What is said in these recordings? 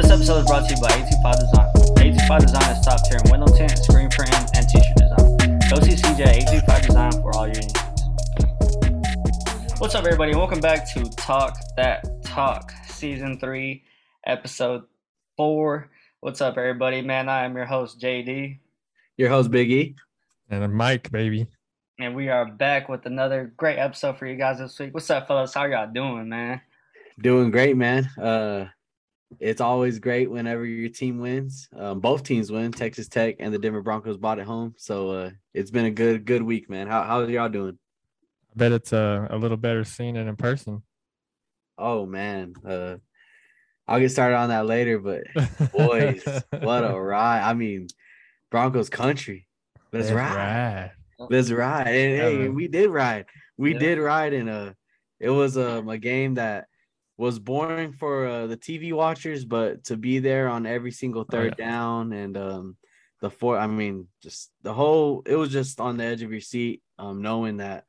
This episode is brought to you by 825 Design. 825 Design is top tier in window tint, screen printing, and t-shirt design. Go see CJ at 825 Design for all your needs. What's up, everybody? Welcome back to Talk That Talk, Season 3, Episode 4. What's up, everybody? Man, I am your host, JD, Your host, Big E. And a mic, baby. and we are back with another great episode for you guys this week. What's up, fellas? How y'all doing, man? Doing great, man. Uh, it's always great whenever your team wins. Um, both teams win. Texas Tech and the Denver Broncos bought it home, so uh, it's been a good good week, man. How how y'all doing? I bet it's uh, a little better seeing it in person. Oh man, uh, I'll get started on that later. But boys, what a ride! I mean, Broncos country. Let's That's ride. right. Let's ride. And Yeah, hey, man. we did ride. We Yeah. did ride in a. It was um, a game that was boring for uh, the TV watchers, but to be there on every single Oh, third down and um, the four. I mean, just the whole. It was just on the edge of your seat, um, knowing that,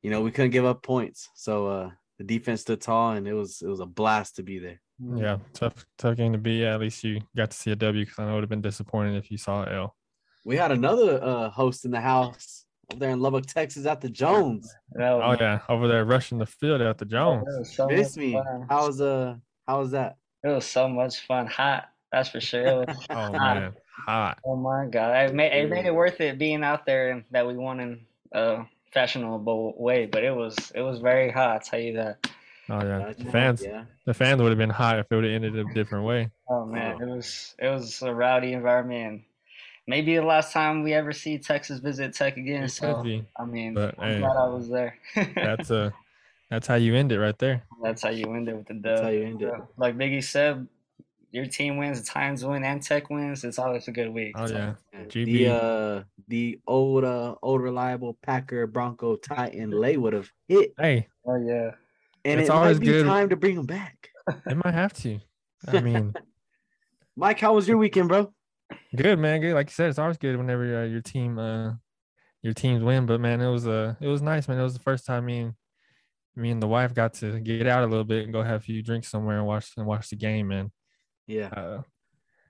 you know, we couldn't give up points. So uh, the defense stood tall, and it was it was a blast to be there. Yeah, tough, tough game to be. At least you got to see a W because I know it would have been disappointing if you saw a L. We had another uh, host in the house over there in Lubbock, Texas, at the Jones. Oh yeah, over there rushing the field at the Jones. So Miss me. fun. How's uh how was that? It was so much fun. Hot, that's for sure. It was Oh hot. man, hot. Oh my god, it made it made it worth it being out there and that we won in a fashionable way. But it was it was very hot. I tell you that. Oh yeah, the fans, Yeah. the fans would have been hot if it would have ended a different way. Oh man, Oh. it was it was a rowdy environment. And maybe the last time we ever see Texas visit Tech again. It so could be. I mean, But, I'm hey, glad I was there. That's a that's how you end it right there. That's how you end it with the dub. That's how you end it. Like Biggie said, your team wins, the Titans win, and Tech wins. It's always a good week. Oh So, yeah, The GB. uh the old uh old reliable Packer Bronco Titan lay would have hit, Hey, Oh yeah. and It's it always might be good. time to bring him back. it might have to. I mean, Mike, how was your weekend, bro? Good man, good. Like you said, it's always good whenever uh, your team uh your teams win. But man, it was uh it was nice, man. It was the first time me and me and the wife got to get out a little bit and go have a few drinks somewhere and watch and watch the game, man. Yeah. Uh,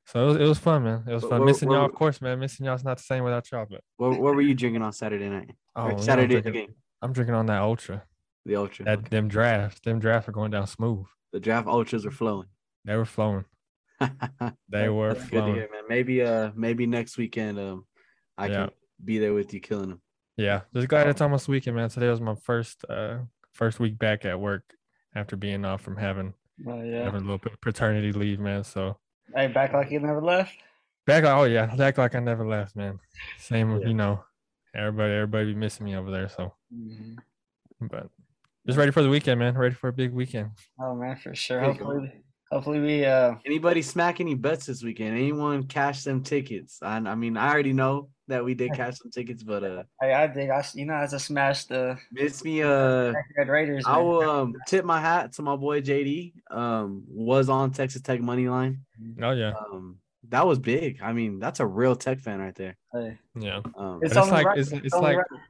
so it was, it was fun, man. It was But fun. where- Missing y'all, of course, man. Missing y'all's not the same without y'all. But What, what were you drinking on Saturday night? oh, Or you know, I'm Saturday drinking, game. I'm drinking on that ultra. The ultra. That okay. them drafts, them drafts are going down smooth. The draft ultras are flowing. They were flowing. They were That's good to flowing. hear, man. Maybe uh maybe next weekend um I Yeah. can be there with you killing them. Yeah, just glad it's almost weekend, man. Today was my first uh first week back at work after being off from having Oh yeah. having a little bit of paternity leave, man. So Hey, back like you never left. back, like, oh yeah, back like I never left, man. Same, with Yeah. you know, everybody, everybody be missing me over there. So, Mhm. but just ready for the weekend, man. Ready for a big weekend. Oh man, for sure. There. Hopefully, hopefully we uh Anybody smack any bets this weekend? Anyone cash them tickets? I, I mean, I already know that we did cash some tickets, but uh, I I think I s- you know as I smashed the miss me. Uh, Red Raiders. I man. will um tip my hat to my boy JD. Um, was on Texas Tech money line. Oh yeah, Um, that was big. I mean, that's a real Tech fan right there. Hey, yeah. Um, It's it's like- right- it's- it's it's like- right-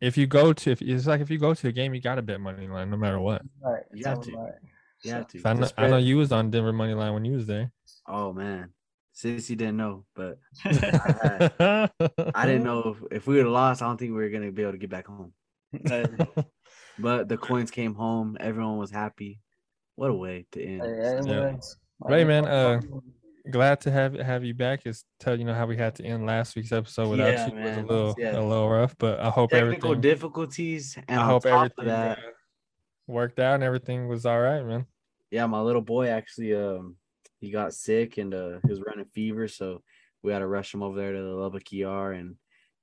If you go to, if it's like if you go to a game, you gotta bet money line no matter what. right. You It's have to. right. You have to. 'Cause I know, I know you was on Denver money line when you was there. Oh man, since you didn't know, but I I didn't know if, if we would have lost. I don't think we were gonna be able to get back home. But the coins came home. Everyone was happy. What a way to end. hey, Yeah. was- Right, man, uh, Glad to have have you back. Is tell you know how we had to end last week's episode without Yeah, you was a little Yeah. a little rough, but I hope Technical everything. difficulties, and I hope top everything that, worked out and everything was all right, man. yeah, my little boy actually um he got sick and uh he was running fever, so we had to rush him over there to the Lubbock ER and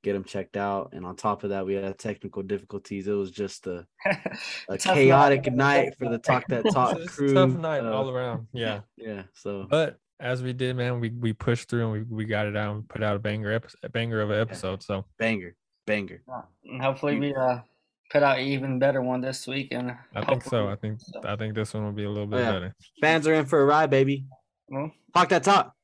get him checked out. And on top of that, we had technical difficulties. It was just a, a chaotic night. night for the Talk That Talk It's a crew. tough night uh, all around. Yeah, Yeah, so but as we did, man, we we pushed through and we, we got it out and put out a banger episode, a banger of an episode. So banger, banger. And hopefully we uh put out an even better one this week. And I think so. I hopefully- think I think this one will be a little bit yeah. better. Fans are in for a ride, baby. Well, Talk that talk.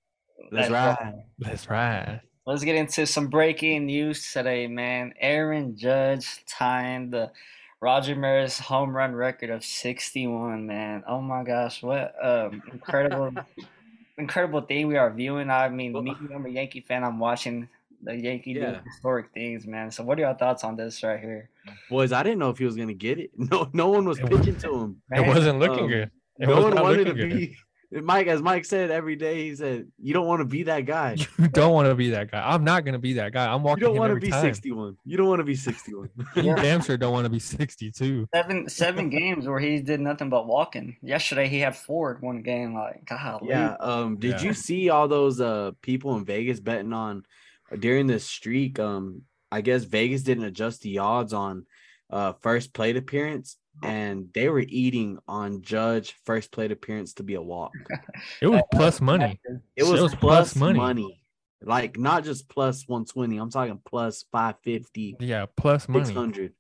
Let's that's ride. Let's ride. Let's get into some breaking news today, man. Aaron Judge tying the Roger Maris home run record of 61, man. Oh my gosh, what um incredible incredible thing we are viewing. I mean, me, I'm a Yankee fan. I'm watching the Yankee do Yeah. historic things, man. So, what are your thoughts on this right here? Boys, I didn't know if he was gonna get it. No, no one was It was- pitching to him. It wasn't looking um, good. It no one wanted to looking good. be. Mike, as Mike said every day, he said, "You don't want to be that guy. You don't want to be that guy. I'm not gonna be that guy. I'm walking. You don't want to be time. 61. You don't want to be 61." You Yeah. damn sure don't want to be 62. Seven seven games where he did nothing but walking. Yesterday he had four in one game. Like, God, yeah. Um. Did Yeah. you see all those uh people in Vegas betting on during this streak? Um. I guess Vegas didn't adjust the odds on uh first plate appearance, and they were eating on Judge first plate appearance to be a walk. It was plus money. It It was, was plus plus money. money. Like not just plus 120. I'm talking plus 550, Yeah, plus money. 600.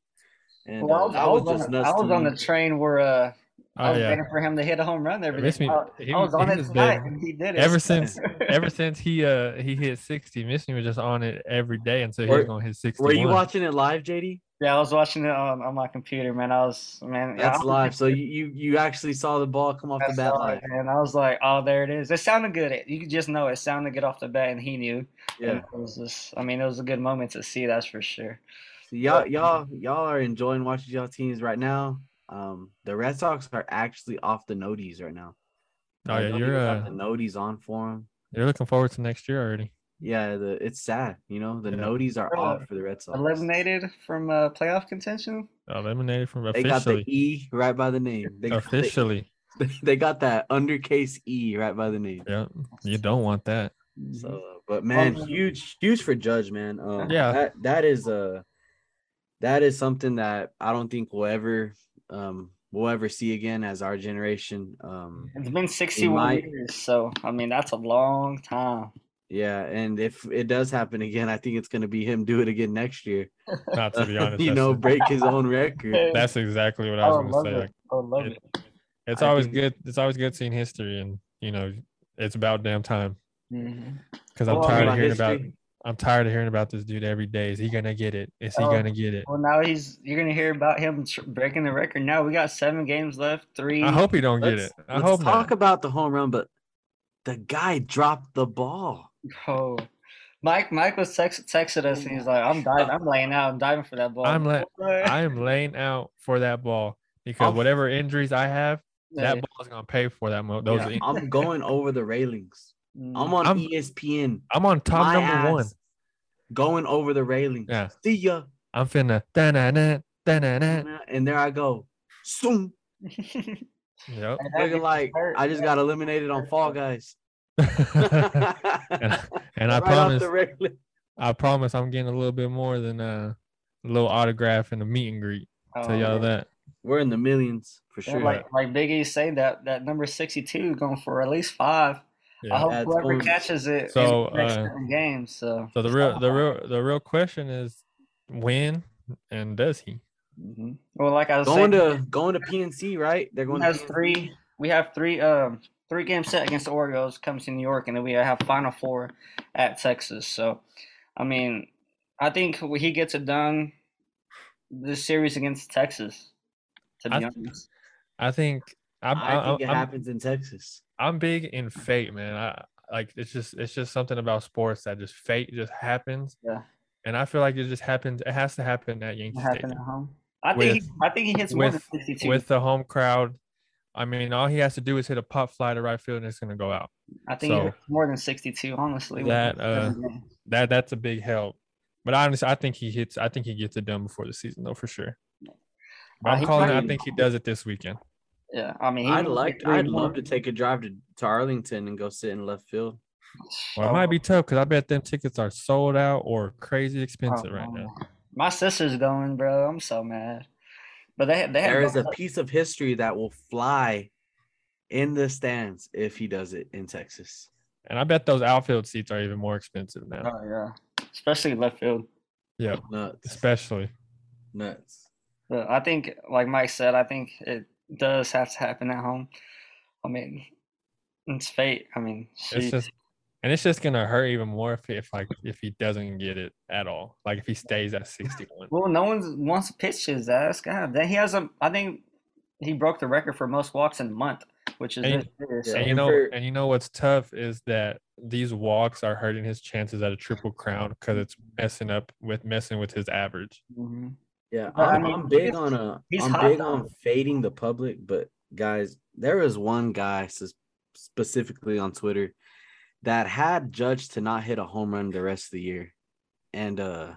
And Well, I uh, was, I was was, just on, nuts I was on the train where uh, I Oh was yeah. waiting for him to hit a home run every Miss day. me- I, he- I was on he it tonight, and he did it. Ever since ever since he uh he hit 60, Missy was just on it every day until he was Were- gonna hit 61. Were you watching it live, JD? yeah, I was watching it on, on my computer, man. I was man. That's I- live. So you you, you actually saw the ball come off I the bat saw live. and I was like, "Oh, there it is." It sounded good. It, you could just know it sounded good off the bat, and he knew. Yeah. And it was just, I mean, it was a good moment to see. That's for sure. So y'all y'all y'all are enjoying watching y'all teams right now. Um, the Red Sox are actually off the noties right now. Oh They yeah, you're even uh the noties on for them. you're looking forward to next year already. Yeah, the it's sad. You know, the Yeah. noties are Uh, off for the Red Sox. Eliminated from uh, playoff contention. Eliminated from They got the. E right by the name. They got the- Officially. they got that undercase E right by the name. Yeah. You don't want that. So, but man, Um, huge, huge for Judge, man. Um, Yeah. that that is uh that is something that I don't think we'll ever um we'll ever see again as our generation. Um, It's been 61 might- years, so I mean that's a long time. yeah, and if it does happen again, I think it's gonna be him do it again next year. Not to be honest. you know, break his own record. That's exactly what I I was would gonna say. it. Like, I love it- it. it's I always think- good. It's always good seeing history, and you know, it's about damn time. Because I'm Well, tired of hearing about. History. I'm tired of hearing about this dude every day. Is he gonna get it? Is he Oh. gonna get it? Well, now he's you're gonna hear about him tr- breaking the record. Now we got seven games left. Three. I hope he don't get Let's, it. I let's hope talk not. about the home run, but the guy dropped the ball. Oh, Mike. Mike was text, texted us, and he's like, "I'm diving. I'm laying out. I'm diving for that ball." I'm la- I am laying out for that ball because I'm- whatever injuries I have, Yeah. that ball is gonna pay for that. Mo- those. Yeah, I'm going over the railings. Mm. I'm on I'm- ESPN. I'm on top my number one. Going over the railing. Yeah. See ya. I'm finna. Da-na-na, da-na-na. And there I go. Soon. Yep. Looking like hurt. I just got eliminated on Fall Guys. and, and I right promise, the railing. I promise, I'm getting a little bit more than uh, a little autograph and a meet and greet. Tell Oh, y'all man. that. We're in the millions for Yeah, sure. like like Big E say that that number 62 going for at least five. I hope That's whoever going- catches it So, in the next uh, seven games. So, So the real, the real, the real question is, when and does he? Mhm. well, like I was going saying, to going to PNC, right? They're going we have to three. We have three um three game set against the Orioles comes to New York, and then we have Final Four at Texas. So, I mean, I think he gets it done this series against Texas. To be I th- honest, I think I'm, I think it I'm, happens in Texas. I'm big in fate, man. I like it's just it's just something about sports that just fate just happens. Yeah. And I feel like it just happens. It has to happen at Yankee Stadium at home. I think he, With- I think he hits more than with 62. with the home crowd. I mean, all he has to do is hit a pop fly to right field, and it's gonna go out. I think he so- hits more than 62. Honestly, That, uh. That that's a big help. But honestly, I think he hits. I think he gets it done before the season, though, for sure. But Uh, I'm calling. it. I think he does it this weekend. Yeah. I mean, I'd like get I'd more. love to take a drive to, to Arlington and go sit in left field. Well, it might be tough because I bet them tickets are sold out or crazy expensive Oh, right now. Uh-huh. My sister's going, bro. I'm so mad. But they they have There is a piece of history that will fly in the stands if he does it in Texas. And I bet those outfield seats are even more expensive now. Oh yeah, especially left field. Yeah, Nuts. especially. Nuts. But I think, like Mike said, I think it does have to happen at home. I mean, it's fate. I mean, It's just, and it's just gonna hurt even more if if like if he doesn't get it at all. Like if he stays at 61. well, no one wants to pitch his ass. God, then he has a. I think he broke the record for most walks in a month which is And- this, Yeah. And you know, and you know what's tough is that these walks are hurting his chances at a triple crown because it's messing up with messing with his average. Mhm. Yeah, But, I I'm, mean, I'm big on a he's I'm hot big on fading the public, but guys, there is one guy specifically on Twitter that had Judge to not hit a home run the rest of the year, and uh,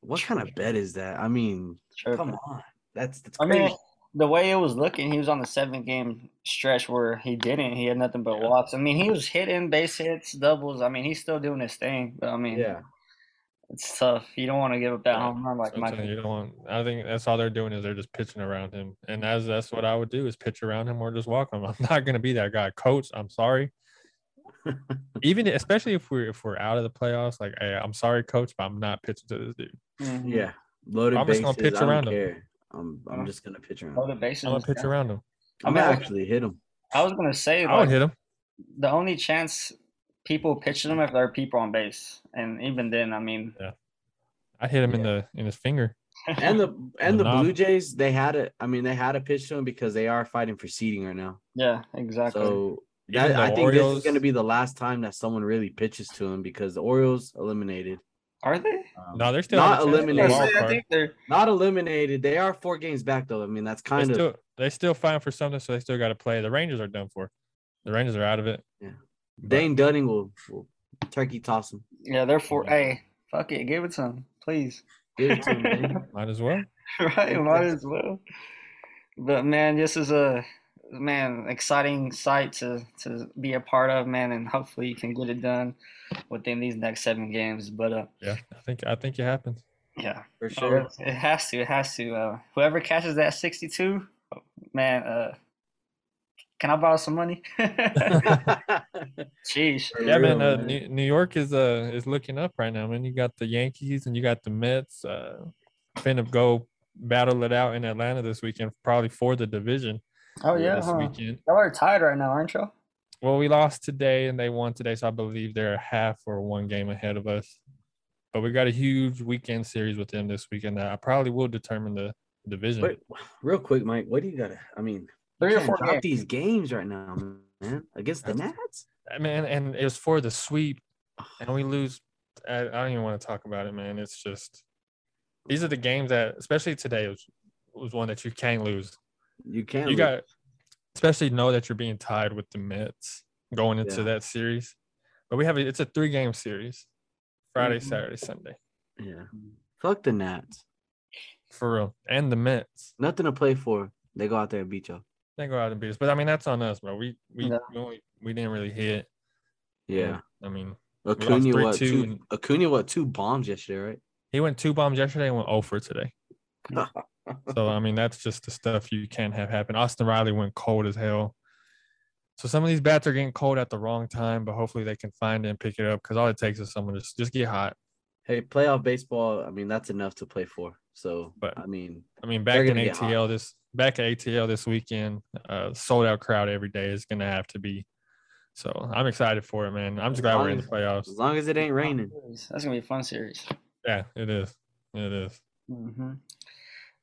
what kind of bet is that? I mean, Sure. come on, that's that's I crazy. mean, the way it was looking, he was on the seven game stretch where he didn't. He had nothing but walks. I mean, he was hitting base hits, doubles. I mean, he's still doing his thing. But I mean, yeah, it's tough. You don't want to give up that Yeah, home run like So I'm telling Michael. you, you don't want, I think that's all they're doing is they're just pitching around him, and as that's what I would do is pitch around him or just walk him. I'm not gonna be that guy, coach. I'm sorry. Even especially if we're if we're out of the playoffs, like hey, I'm sorry, coach, but I'm not pitching to this dude. Mhm. yeah, loaded I'm just bases. gonna pitch I don't around him. I'm I'm Uh, just gonna pitch around. Loaded him. bases. I'm gonna pitch yeah. around him. I'm mean, I gonna actually hit him. I was gonna say I would like hit him. the only chance people pitch them if there are people on base, and even then, I mean, I hit him in the in his finger. And the and the knob. Blue Jays, they had it. I mean, they had to pitch to him because they are fighting for seeding right now. yeah, exactly. So Even that, I think this is going to be the last time that someone really pitches to him because the Orioles eliminated. are they? Um, No, they're still not have a chance for the eliminated. wild I think they're. Not eliminated. They are four games back though. I mean, that's They kind of still they still fighting for something, so they still got to play. The Rangers are done for. The Rangers are out of it. Yeah. But- Dane Dunning will, will turkey toss him. Yeah, they're for. Hey, fuck it, give it to them, please. Give it to him, man. might as well. right, might as well. But man, this is a man exciting sight to to be a part of, man, and hopefully you can get it done within these next seven games. But uh, Yeah, I think I think it happens. yeah, For Oh, sure. it has to, it has to. Uh, whoever catches that sixty-two, man, uh, can I borrow some money? Sheesh. Yeah, man. Uh, New, New York is uh is looking up right now, man. You got the Yankees and you got the Mets. Uh, finna go battle it out in Atlanta this weekend, probably for the division Oh yeah, this huh? weekend. y'all are tied right now, aren't you? Well, we lost today and they won today, so I believe they're a half or one game ahead of us. But we got a huge weekend series with them this weekend that I probably will determine the division. Wait, real quick, Mike. What do you got? to I mean, Three you or can't four drop games. these games right now, man. Against the Nats. Man, and it was for the sweep, and we lose. I, I don't even want to talk about it, man. It's just these are the games that, especially today, was was one that you can't lose. You can't. You lose. got, especially know that you're being tied with the Mets going into Yeah. that series. But we have a, it's a three game series, Friday, Mhm. Saturday, Sunday, Yeah. Fuck the Nats. for real, and the Mets. Nothing to play for. They go out there and beat y'all. They go out and beat us, but I mean that's on us, bro. We we Yeah. we, only, we didn't really hit. Yeah. I mean Acuna three, what two, two? and- Acuna what two bombs yesterday, right? he went two bombs yesterday and went 0 for today. So I mean, that's just the stuff you can't have happen. Austin Riley went cold as hell. So some of these bats are getting cold at the wrong time, but hopefully they can find it and pick it up because all it takes is someone to just, just get hot. hey, playoff baseball. I mean, that's enough to play for. So, But- I mean, I mean, back in gonna get hot. ATL this back at ATL this weekend, uh, sold out crowd every day is gonna have to be. So I'm excited for it, man. I'm just glad we're in the playoffs. as long as it ain't raining. That's gonna be a fun series. Yeah, it is. It is. Mm-hmm.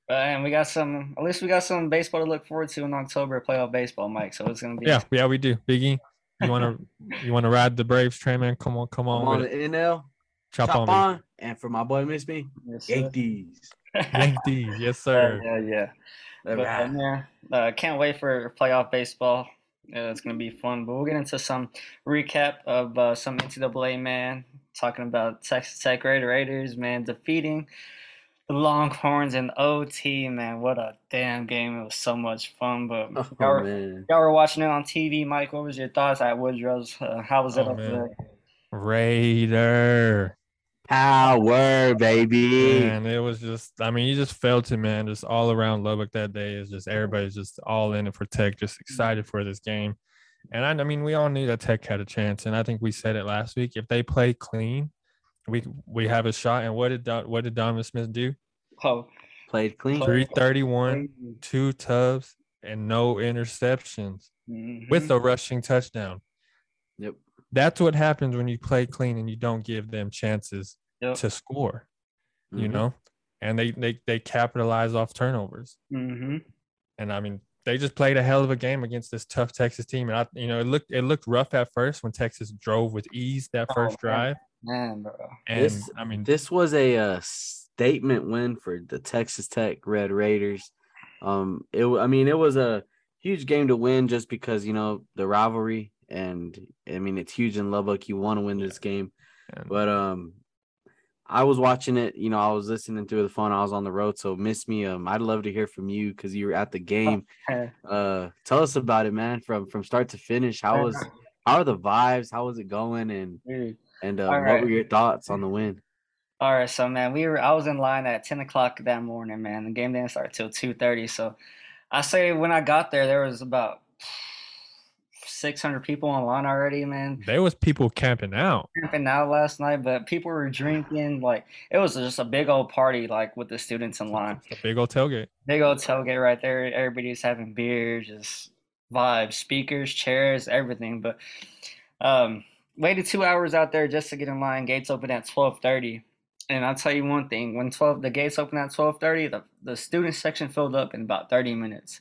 But and we got some. At least we got some baseball to look forward to in October. Playoff baseball, Mike. So it's gonna be. Yeah, yeah, we do. Biggie, you wanna you wanna ride the Braves train, man? Come on, come I'm on on with the. NL. Chop, Chop on, on. And for my boy, Miss Me, Yes, sir. Yankees. Yankees, yes, Yeah, sir. yeah, yeah. All But, right. um, yeah, uh, can't wait for playoff baseball. Yeah, it's gonna be fun. But we'll get into some recap of uh, some NCAA man talking about Texas Tech Raider Raiders man defeating the Longhorns in OT. Man, what a damn game! It was so much fun. But y'all, Oh, were, man. y'all were watching it on TV. Mike, what was your thoughts at Woodrow's? Uh, how was it Oh, up man. there? Raider. Power, baby. And it was just, I mean, you just felt it, man. Just all around Lubbock that day is just everybody's just all in it for Tech, just excited for this game. And I, I mean, we all knew that Tech had a chance, and I think we said it last week. If they play clean, we we have a shot. And what did Don, what did Donovan Smith do? Oh, Played clean. Three thirty one, two tubs, and no interceptions mhm. with a rushing touchdown. Yep. That's what happens when you play clean and you don't give them chances Yep. to score. You Mhm. know, and they they they capitalize off turnovers. Mhm. And I mean, they just played a hell of a game against this tough Texas team, and I, you know, it looked it looked rough at first when Texas drove with ease that Oh, first man. drive, Man, bro. and This- I mean, This was a uh, statement win for the Texas Tech Red Raiders. Um, it wa- I mean it was a huge game to win just because you know the rivalry and I mean it's huge in Lubbock. You want to win this game, and- but um, I was watching it. You know, I was listening through the phone. I was on the road, so miss me. Um, I'd love to hear from you because you were at the game. Uh, tell us about it, man. From from start to finish, how was how are the vibes? How was it going? And Dude. and uh, All what were your thoughts on the win? All right, so man, we were I was in line at ten o'clock that morning, man. The game didn't start till two thirty. So I say when I got there, there was about six hundred people in line already, man. there was people camping out. Camping out last night, but people were drinking. Like it was just a big old party, like with the students in line. It's a big old tailgate. Big old tailgate right there. Everybody's having beers, just vibes, speakers, chairs, everything. But um, waited two hours out there just to get in line. Gates open at twelve thirty. And I'll tell you one thing: when twelve the gates open at twelve thirty, the the student section filled up in about thirty minutes,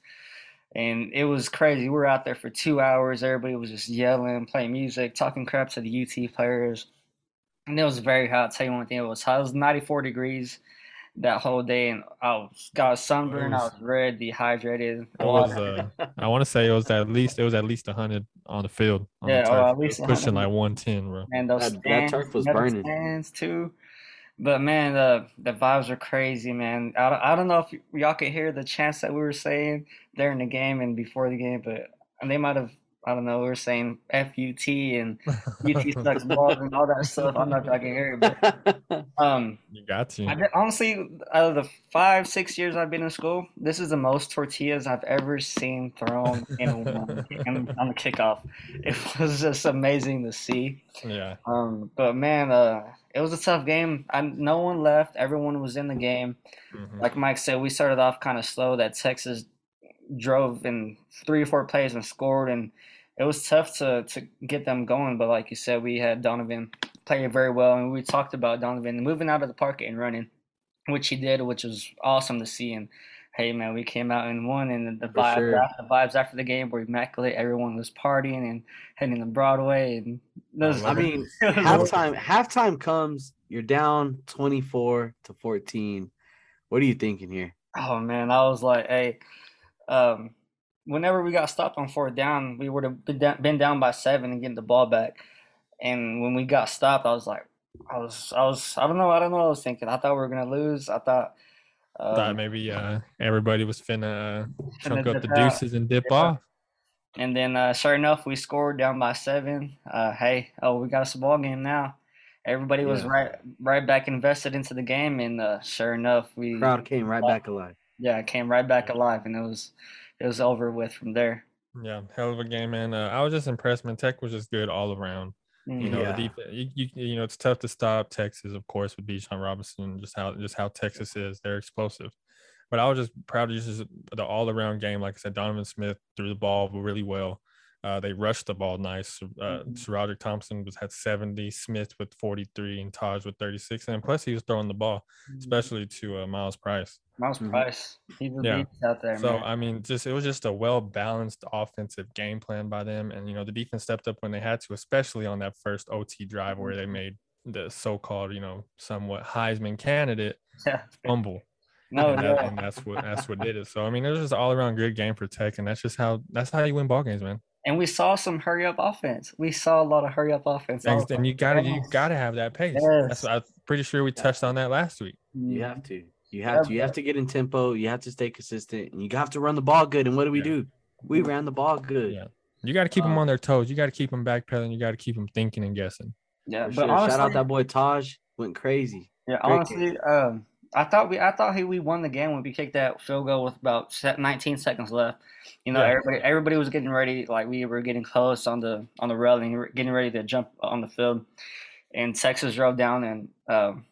and it was crazy. We were out there for two hours. Everybody was just yelling, playing music, talking crap to the UT players, and it was very hot. I'll tell you one thing: it was hot. It was ninety four degrees that whole day, and I was got sunburned. I was- was red, dehydrated. It was, uh, I want to say it was at least it was at least hundred on the field. On Yeah, the oh, turf. at least was pushing 100. like one ten, bro. Man, those That- that turf was burning. stands too. But man, the the vibes are crazy, man. I, don't- I don't know if y'all could hear the chants that we were saying during the game and before the game, but they might have. I don't know. We were saying FUT and UT sucks balls and all that stuff. I don't know if y'all can hear it, but um, you got to. I did, honestly, out of the five, six years I've been in school, this is the most tortillas I've ever seen thrown in one in, on the kickoff. It was just amazing to see. Yeah, Um, but man, uh, it was a tough game. I, no one left. Everyone was in the game. mhm. Like Mike said, we started off kind of slow. That Texas drove in three or four plays and scored, and it was tough to to get them going. But like you said, we had Donovan play very well, and we talked about Donovan moving out of the park and running, which he did, which was awesome to see. And hey, man, we came out and won, and the For vibes, sure. after, the vibes after the game were immaculate. Everyone was partying and heading to Broadway, and those, I mean, halftime halftime comes, you're down 24 to 14. What are you thinking here? Oh man, I was like, hey, um, whenever we got stopped on fourth down, we would have been down, been down by seven and getting the ball back. And when we got stopped, I was like, I was, I was, I don't know, I don't know what I was thinking. I thought we were gonna lose. I thought, um, Thought maybe uh, everybody was finna uh, chunk up dip the out. deuces and dip Yeah. off. and then uh, sure enough, we scored down by seven. Uh, hey, oh, we got us a ball game now. Everybody was right, right back invested into the game, and uh, sure enough, we Crowd came right back alive. yeah, it came right back alive, and it was, it was over with from there. Yeah, hell of a game, man. Uh, I was just impressed, man. Tech was just good all around. You know, Yeah. the defense. You, you, you know, it's tough to stop Texas, of course, with Bijan Robinson. Just how just how Texas is. They're explosive. But I was just proud of just the all around game. Like I said, Donovan Smith threw the ball really well. Uh, they rushed the ball nice. Uh, Mhm. SaRodorick Thompson was had 70, Smith with 43, and Taj with 36. And plus, he was throwing the ball, especially to uh, Myles Price. Myles Mhm. Price, he's a Yeah. out there, So man. I mean, just it was just a well balanced offensive game plan by them, and you know the defense stepped up when they had to, especially on that first OT drive where they made the so-called you know somewhat Heisman candidate yeah. fumble, No, and, no. and that's what that's what did it. So I mean, it was just all around good game for Tech, and that's just how that's how you win ball games, man. And we saw some hurry up offense. We saw a lot of hurry up offense. I And, was and like, you gotta you gotta have that pace. Yes. That's I'm pretty sure we touched on that last week. You have to. You have to. You have to get in tempo. You have to stay consistent. And you have to run the ball good. And what do we Yeah. do? We ran the ball good. Yeah. You got to keep them Um, on their toes. You got to keep them backpedaling. You got to keep them thinking and guessing. Yeah, For but sure. honestly, Shout out that boy Taj. Went crazy. yeah, great honestly, um, I thought we, I thought he, we won the game when we kicked that field goal with about 19 seconds left. You know, Yeah. everybody, everybody was getting ready. Like we were getting close on the on the railing, we were getting ready to jump on the field, and Texas drove down and um,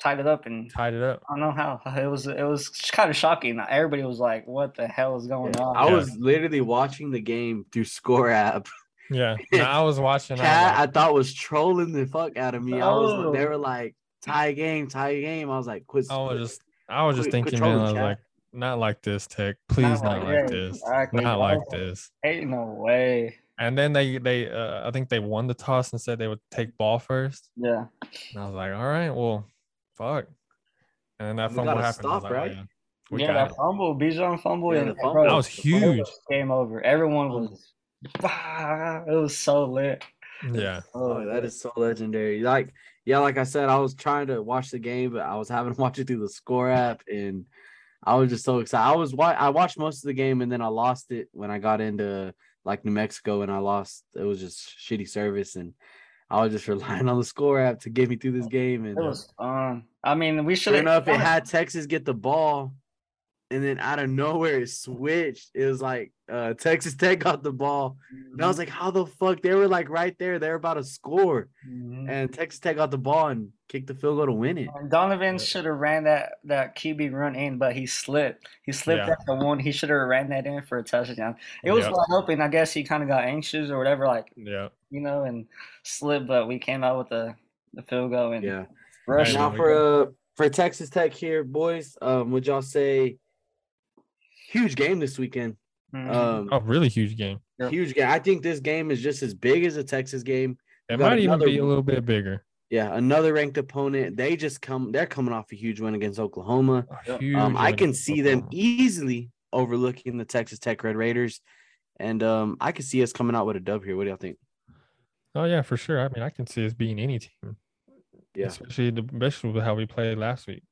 tied it up. And Tied it up. I don't know how it was. It was kind of shocking. Everybody was like, "What the hell is going on?" I Yeah. was literally watching the game through Score app. Yeah. And I was watching. I was Cat, like, I thought was trolling the fuck out of me. I was. They Oh. were like tie game, tie game. I was like, quit. I was quit- just I was just Quit- quit thinking, man. I was chat. like, not like this, Tech. Please, not, like- like this. exactly. Not like would- this. Ain't no way. And then they they uh, I think they won the toss and said they would take ball first. Yeah. And I was like, all right, well, fuck. And then that We fumble gotta happened. Stop, like, oh, right? yeah, we yeah, got that it. fumble, Bijan fumble, Yeah, and the fumble. bro, That was huge. was Game over. Everyone was. It was so lit. Yeah. Oh, that is so legendary. Like, yeah, like I said, I was trying to watch the game, but I was having to watch it through the score app, and I was just so excited. I was wa- I watched most of the game, and then I lost it when I got into like New Mexico, and I lost. It was just shitty service, and I was just relying on the score app to get me through this game. And It was fun. I mean, we should sure enough, it had Texas get the ball, and then out of nowhere it switched. It was like uh, Texas Tech got the ball, and I was like, "How the fuck?" They were like right there. They were about to score, Mhm. and Texas Tech got the ball and kicked the field goal to win it. Donovan Yeah. should have ran that that QB run in, but he slipped. He slipped Yeah. at the one. He should have ran that in for a touchdown. It was Yeah. wide open. I guess he kind of got anxious or whatever, like Yeah. you know, and slipped. But we came out with the the field goal and Yeah. rushed. Hey, Now for uh for Texas Tech here, boys. Um, would y'all say huge game this weekend? Mhm. Um, Oh, really huge game. Huge game. I think this game is just as big as a Texas game. It might even be a little bit bigger. Yeah, another ranked opponent. They just come. They're coming off a huge win against Oklahoma. A Yep. huge Um, I can see them easily overlooking the Texas Tech Red Raiders, and um, I can see us coming out with a dub here. What do y'all think? Oh yeah, for sure. I mean, I can see us beating any team. Yeah. Especially the especially with how we played last week.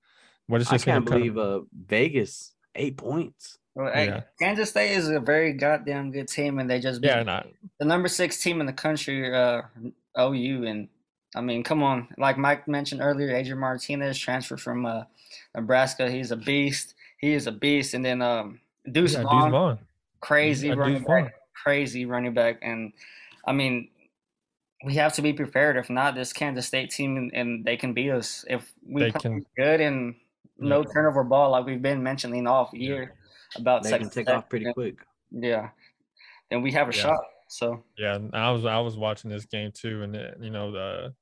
But it's I just can't believe uh Vegas eight points. Well, Yeah. Kansas State is a very goddamn good team, and they just beat Yeah, not the number six team in the country, uh, OU. And I mean, come on, like Mike mentioned earlier, Adrian Martinez transferred from uh, Nebraska. He's a beast. He is a beast. And then um, Deuce yeah, Deuce Vaughn, Vaughn. crazy Yeah, running Deuce Vaughn. back, crazy running back. And I mean, we have to be prepared. If not, this Kansas State team and, and they can beat us if we They play can- good and no turnover ball like we've been mentioning all year about They can Texas take off pretty Yeah. quick. Yeah, then we have a Yeah. shot. So Yeah, I was I was watching this game too, and it, you know the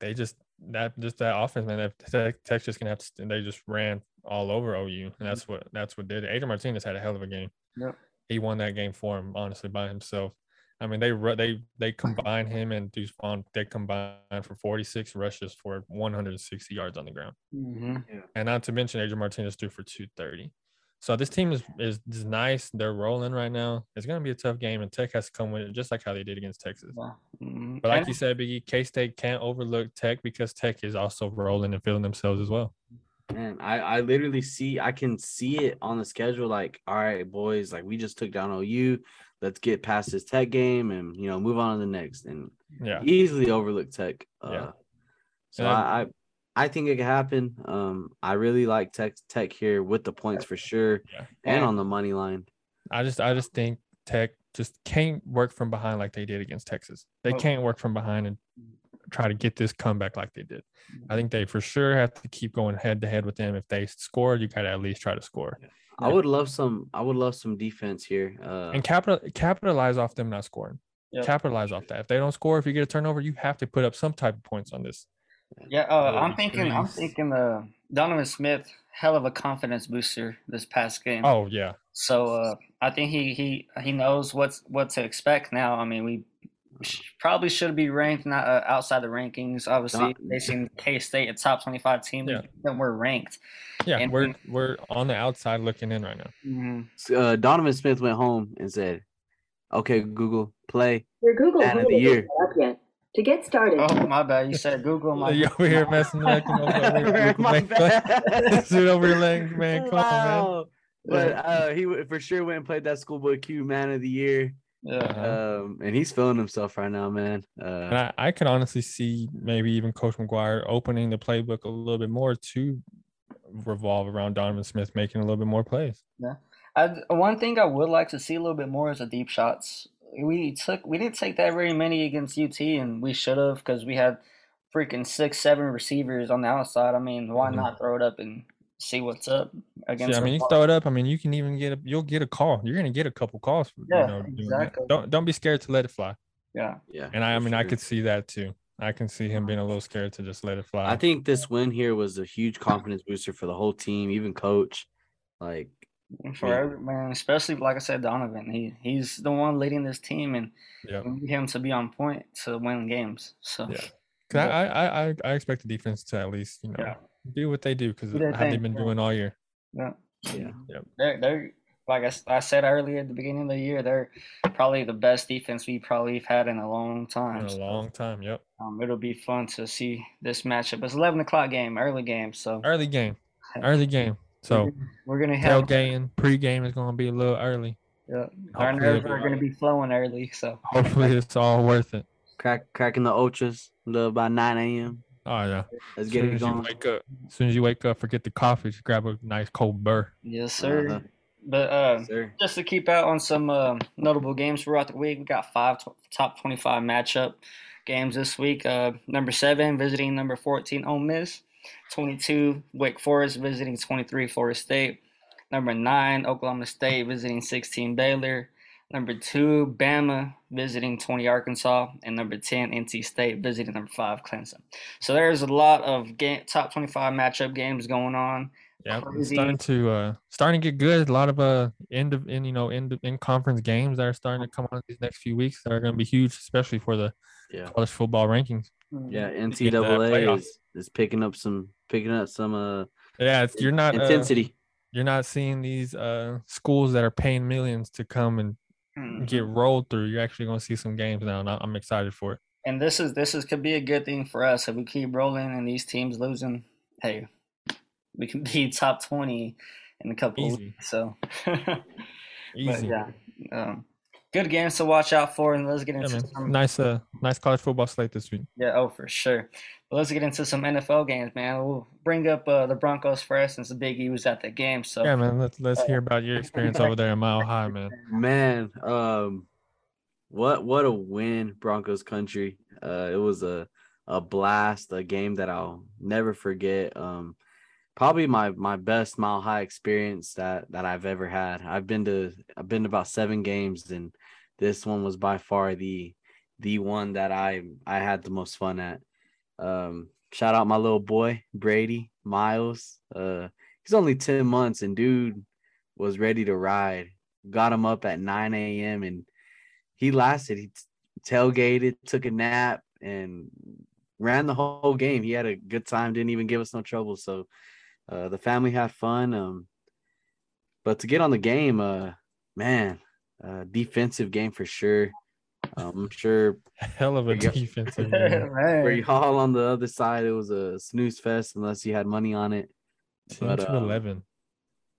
they just that just that offense, man. That Tech, Tech's just gonna have to. They just ran all over OU, and that's what that's what did it. Adrian Martinez had a hell of a game. Yep. He won that game for him, honestly, by himself. I mean, they ru- they they combine him and Deuce Vaughn. They combine for 46 rushes for 160 yards on the ground, mhm. and not to mention Adrian Martinez threw for 230. So this team is, is is nice. They're rolling right now. It's gonna be a tough game, and Tech has to come with it, just like how they did against Texas. Yeah. Mhm. But like you said, Biggie, K State can't overlook Tech because Tech is also rolling and feeling themselves as well. Man, I, I literally see I can see it on the schedule. Like, all right, boys, like we just took down OU. Let's get past this tech game and you know move on to the next and Yeah. easily overlook tech. Uh, Yeah. So I, I I think it could happen. Um, I really like tech tech here with the points for sure Yeah. and on the money line. I just I just think Tech just can't work from behind like they did against Texas. They Oh. can't work from behind and try to get this comeback like they did. I think they for sure have to keep going head to head with them. If they score, you gotta at least try to score. I would love some. I would love some defense here. Uh, And capital capitalize off them not scoring. Yep. Capitalize off that. If they don't score, if you get a turnover, you have to put up some type of points on this. Yeah, uh, I'm thinking. I'm thinking. Uh, Donovan Smith, hell of a confidence booster this past game. Oh yeah. So uh, I think he he he knows what's what to expect now. I mean, we probably should be ranked not uh, outside the rankings. Obviously, Not- they seen K State a top 25 team. Yeah. Then we're ranked. Yeah, And- we're we're on the outside looking in right now. Mm-hmm. uh, Donovan Smith went home and said, "Okay, Google, play." Your Google Man of the isn't year. set up yet. To get started, Oh my bad. You said Google. My You over here messing up. Come over here, My man. bad. Sit over your legs, man. Come on, man. But uh, he for sure went and played that schoolboy Q man of the year. Yeah. Uh-huh. Um, and he's feeling himself right now, man. And Uh, I, I can honestly see maybe even Coach McGuire opening the playbook a little bit more to revolve around Donovan Smith making a little bit more plays. Yeah. I, one thing I would like to see a little bit more is the deep shots. We took we didn't take that very many against UT, and we should have because we had freaking six, seven receivers on the outside. I mean, why Mhm. not throw it up and see what's up against? Yeah, I mean, you throw it up. I mean, you can even get a you'll get a call. You're gonna get a couple calls. For, Yeah, you know, exactly. Don't don't be scared to let it fly. Yeah, yeah. And I, I for mean, I could see that too. I can see him being a little scared to just let it fly. I think this win here was a huge confidence booster for the whole team, even coach. Like For Yeah. every man, especially like I said, Donovan. He he's the one leading this team, and Yeah. we need him to be on point to win games. So Yeah. 'Cause I, I, I, I expect the defense to at least, you know, Yeah. do what they do because how they've been doing all year. yeah. Yeah. They're they're like I said earlier at the beginning of the year, they're probably the best defense we probably have had in a long In time. a So, long time. Yep. um, it'll be fun to see this matchup. It's eleven o'clock game, early game, so Early game. Early game. So we're gonna have tailgating, pregame is gonna be a little early. yeah, our nerves are gonna be flowing early. So Hopefully it's all worth it. Crack cracking the ultras a little by 9 a.m. Oh yeah. Let's As get soon it as you going. wake up. As soon as you wake up, forget the coffee. Just grab a nice cold burr. yes, sir. Uh-huh. But uh, Sir. just to keep out on some um notable games throughout the week, we got five tw- top 25 matchup games this week. Uh, number seven visiting number 14 Ole Miss, 22 Wake Forest visiting 23 Florida State, number nine Oklahoma State visiting 16 Baylor, number two Bama visiting 20 Arkansas, and number 10 NC State visiting number five Clemson. So there's a lot of game, top 25 matchup games going on. Yeah, starting to uh starting to get good. A lot of uh end of in you know in in conference games that are starting to come on these next few weeks that are going to be huge, especially for the Yeah. college football rankings. Yeah, get NCAA is, is picking up some picking up some uh Yeah, it's, you're not uh, intensity. you're not seeing these uh schools that are paying millions to come and Mhm. get rolled through. You're actually going to see some games now, and I- I'm excited for it. And this is this is could be a good thing for us if we keep rolling and these teams losing. Hey, we can be top twenty in a couple. Easy. Weeks, so, but Easy. yeah, um, good games to watch out for. And let's get Yeah, into man. some. Nice, uh, nice college football slate this week. Yeah, oh for sure. But let's get into some NFL games, man. We'll bring up uh, the Broncos first since the Big E was at the game. So Yeah, man. Let's let's hear about your experience over there in Mile High, man. Man, um, what what a win, Broncos country. Uh, it was a a blast, a game that I'll never forget. Um, probably my my best mile high experience that that I've ever had. I've been to I've been to about seven games, and this one was by far the the one that I I had the most fun at. Um, shout out my little boy Brady Miles. Uh, he's only ten months, and dude was ready to ride. Got him up at 9 a.m. and he lasted. He tailgated, took a nap, and ran the whole game. He had a good time. Didn't even give us no trouble. So uh, the family had fun. Um, but to get on the game, uh, man, uh, defensive game for sure. Um, I'm sure Hell of a Yeah. defensive game. for y'all on the other side, it was a snooze fest unless you had money on it. 10 But, to um, 11.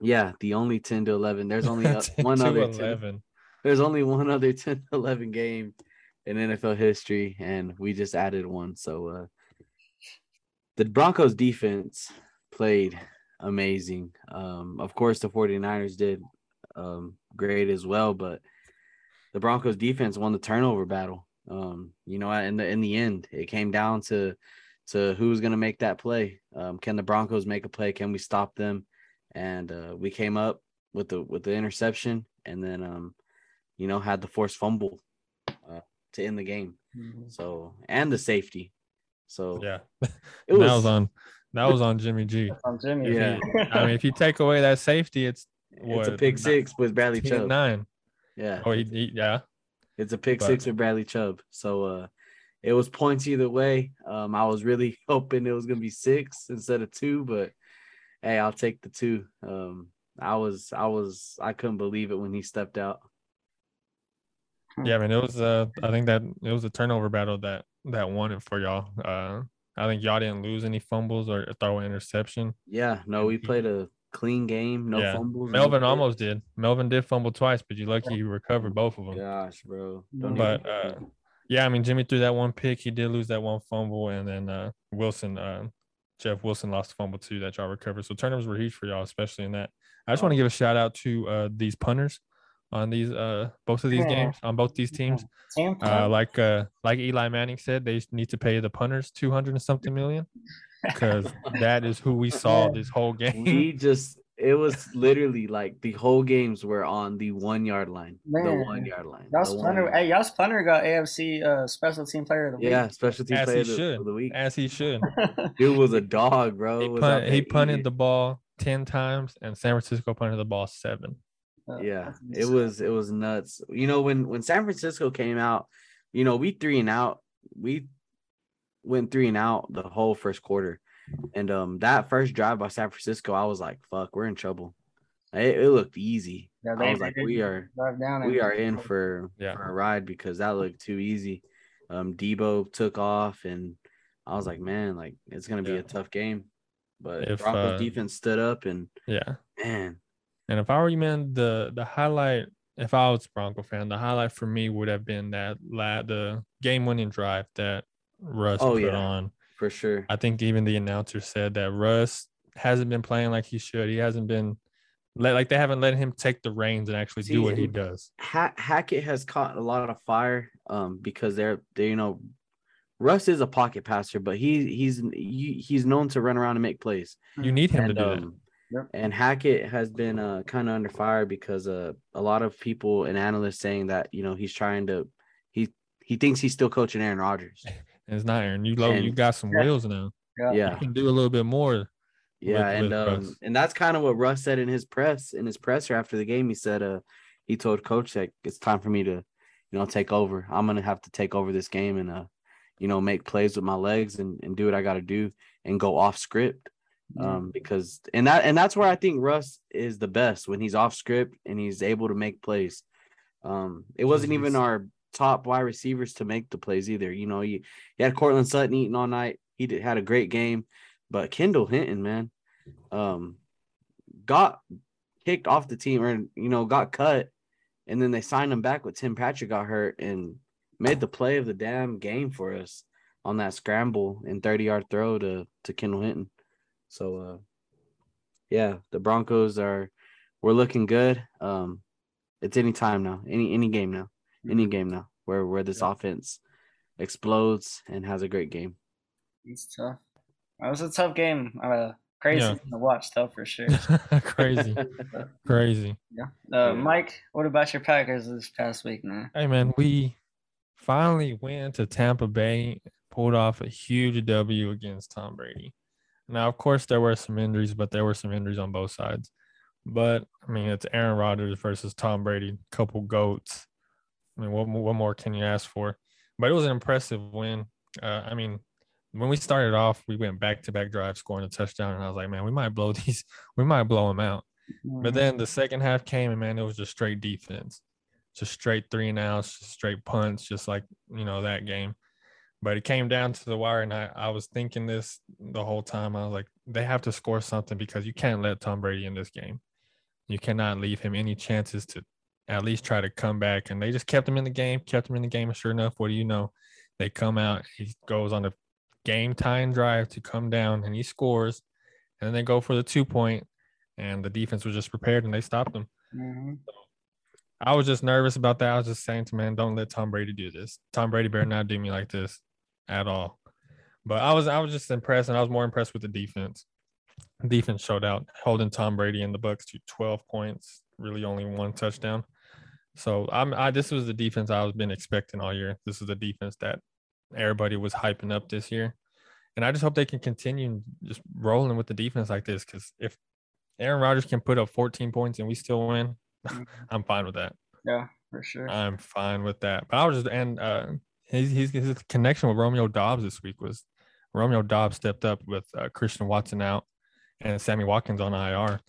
Yeah, the only 10 to 11. There's only uh, 10 one to other 10 11. there's only one other 10 to 11 game in NFL history, and we just added one. So uh, the Broncos defense played amazing. Um, of course, the 49ers did um, great as well, but the Broncos defense won the turnover battle. Um, you know, in the in the end, it came down to to who's going to make that play. Um, can the Broncos make a play? Can we stop them? And uh, we came up with the with the interception, and then um, you know, had the forced fumble uh, to end the game. So and the safety. So Yeah. it that was, was on that was on Jimmy G. on Jimmy. Yeah. I mean, if you take away that safety, it's it's a what, pick ni- six with Bradley Chubb. nine. Yeah, Oh, he, he- yeah. it's a pick but- six with Bradley Chubb. So uh, it was points either way. Um, I was really hoping it was gonna be six instead of two, but hey, I'll take the two. Um, I was, I was, I couldn't believe it when he stepped out. Yeah, I mean, it was uh I think that it was a turnover battle that that won it for y'all. Uh I think y'all didn't lose any fumbles or throw an interception. Yeah, no, we played a clean game, no Yeah. fumbles. Melvin picks. almost did. Melvin did fumble twice, but you lucky he recovered both of them. Gosh, bro. Don't But uh yeah, I mean Jimmy threw that one pick. He did lose that one fumble, and then uh Wilson, uh, Jeff Wilson lost a fumble too that y'all recovered. So turnovers were huge for y'all, especially in that. I just want to give a shout out to uh these punters on these uh both of these Yeah. games on both these teams. Team Uh, like uh, like Eli Manning said, they need to pay the punters two hundred and something million because that is who we saw this whole game. we just it was literally like the whole games were on the one yard line. The one yard line. Y'all's the yard- hey, y'all's punter got AFC uh, Special Team Player of the Week. Yeah, special team As player he of the, should, of the week. as he should. Dude was a dog, bro. He, Was punt, he punted eating. the ball ten times, and San Francisco punted the ball seven. Uh, yeah, it was it was nuts. You know, when when San Francisco came out, you know, we three and out. We went three and out the whole first quarter. And um that first drive by San Francisco, I was like, fuck, we're in trouble. It, it looked easy. Yeah, I was like, we are down we are in for, Yeah. for a ride because that looked too easy. Um Debo took off and I was like, man, like it's gonna be Yeah. a tough game. But If, Broncos uh, defense stood up and Yeah. man, And if I were you, man, the the highlight, if I was a Bronco fan, the highlight for me would have been that la- the game winning drive that Russ Oh, put yeah. on. for sure. I think even the announcer said that Russ hasn't been playing like he should. He hasn't been let like they haven't let him take the reins and actually See, do what he does. Hackett has caught a lot of fire um because they're they you know Russ is a pocket passer, but he he's he, he's known to run around and make plays. You need him to do that. um, Yep. and Hackett has been uh kind of under fire because uh a lot of people and analysts saying that you know he's trying to he he thinks he's still coaching Aaron Rodgers. And it's not Aaron. You low, you got some Yeah. wheels now. Yeah. You can do a little bit more. yeah, with- and with um and that's kind of what Russ said in his press in his presser after the game. He said uh he told coach that it's time for me to you know take over. I'm gonna have to take over this game and uh you know make plays with my legs and, and do what I got to do and go off script. um because and that and that's where I think Russ is the best when he's off script and he's able to make plays. Um it wasn't even our top wide receivers to make the plays either. You know, you, you had Courtland Sutton eating all night. He did, had a great game, but Kendall Hinton, man, um got kicked off the team or you know, got cut and then they signed him back with Tim Patrick got hurt and made the play of the damn game for us on that scramble and 30 yard throw to to Kendall Hinton. So uh yeah, the Broncos are we're looking good. Um it's any time now, any any game now, any game now where where this Yeah. offense explodes and has a great game. It's tough. It was a tough game. Uh, crazy Yeah. to watch, though, for sure. crazy, crazy. yeah. Uh, Yeah. Mike, what about your Packers this past week, man? Hey man, we finally went to Tampa Bay, pulled off a huge W against Tom Brady. Now, of course, there were some injuries, but there were some injuries on both sides. But I mean, it's Aaron Rodgers versus Tom Brady, couple goats. I mean, what what more can you ask for? But it was an impressive win. Uh, I mean, when we started off, we went back to back drives, scoring a touchdown, and I was like, man, we might blow these, we might blow them out. But then the second half came, and man, it was just straight defense, just straight three and outs, just straight punts, just like you know that game. But it came down to the wire, and I, I was thinking this the whole time. I was like, they have to score something because you can't let Tom Brady in this game. You cannot leave him any chances to at least try to come back. And they just kept him in the game, kept him in the game. And sure enough, what do you know? They come out, he goes on a game tying drive to come down, and he scores. And then they go for the two point, and the defense was just prepared and they stopped him. Mhm. I was just nervous about that. I was just saying to man, don't let Tom Brady do this. Tom Brady better not do me like this at all. But I was I was just impressed, and I was more impressed with the defense. Defense showed out, holding Tom Brady and the Bucks to 12 points, really only one touchdown. So I'm I this was the defense I was been expecting all year. This is the defense that everybody was hyping up this year. And I just hope they can continue just rolling with the defense like this. Cause if Aaron Rodgers can put up 14 points and we still win, I'm fine with that. Yeah, for sure. I'm fine with that. But I was just and uh his his, his connection with Romeo Doubs this week was Romeo Doubs stepped up with uh, Christian Watson out and Sammy Watkins on IR.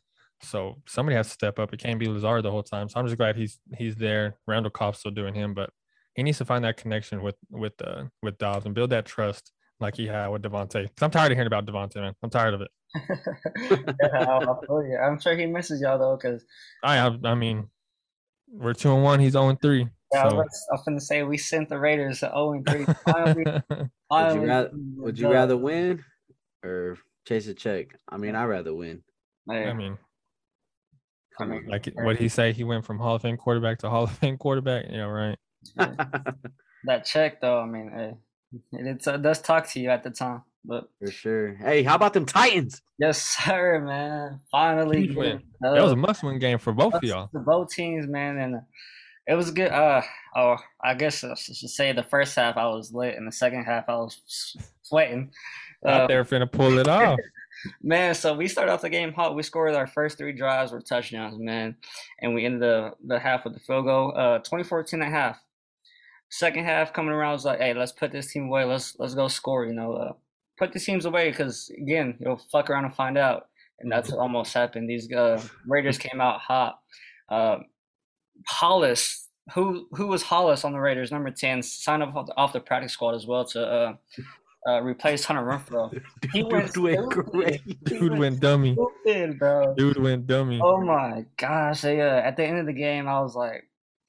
So somebody has to step up. It can't be Lazard the whole time. So I'm just glad he's he's there. Randall Cobb's still doing him, but he needs to find that connection with with uh with Doubs and build that trust like he had with Davante. Cause I'm tired of hearing about Davante, man. I'm tired of it. yeah, I'll, I'll feel you. I'm sure he misses y'all though, because I I, I mean, we're two and one. He's zero and three. yeah, I So. was I was finna say we sent the Raiders to 0 and 3. Finally, Would finally, you rather the would you rather win or chase a check? I mean, I'd rather win. Hey, I mean, I mean, like what he say, he went from Hall of Fame quarterback to Hall of Fame quarterback. Yeah, right. that check though, I mean, hey, it, it does talk to you at the time. But For sure. Hey, how about them Titans? yes, sir, man. Finally, Huge win. get That was a must-win game for both of y'all. The both teams, man, and uh, it was good. Uh, oh, I guess I should say the first half I was lit, and the second half I was s- sweating. Out Uh, there finna pull it off. Man, so we started off the game hot. We scored our first three drives were touchdowns, man. And we ended the, the half with the field goal, uh 24-10 and a half. Second half coming around, I was like, hey, let's put this team away. Let's let's go score, you know. Uh, put the teams away because again, you'll fuck around and find out. And that's almost happened. These uh, Raiders came out hot. Uh, Hollins, who who was Hollins on the Raiders, number 10, signed up off the, off the practice squad as well to uh, uh, replaced Hunter Renfrow. He Dude went went great. He Dude went dummy. stupid, bro. Dude went dummy. Oh my gosh! So, yeah, at the end of the game, I was like,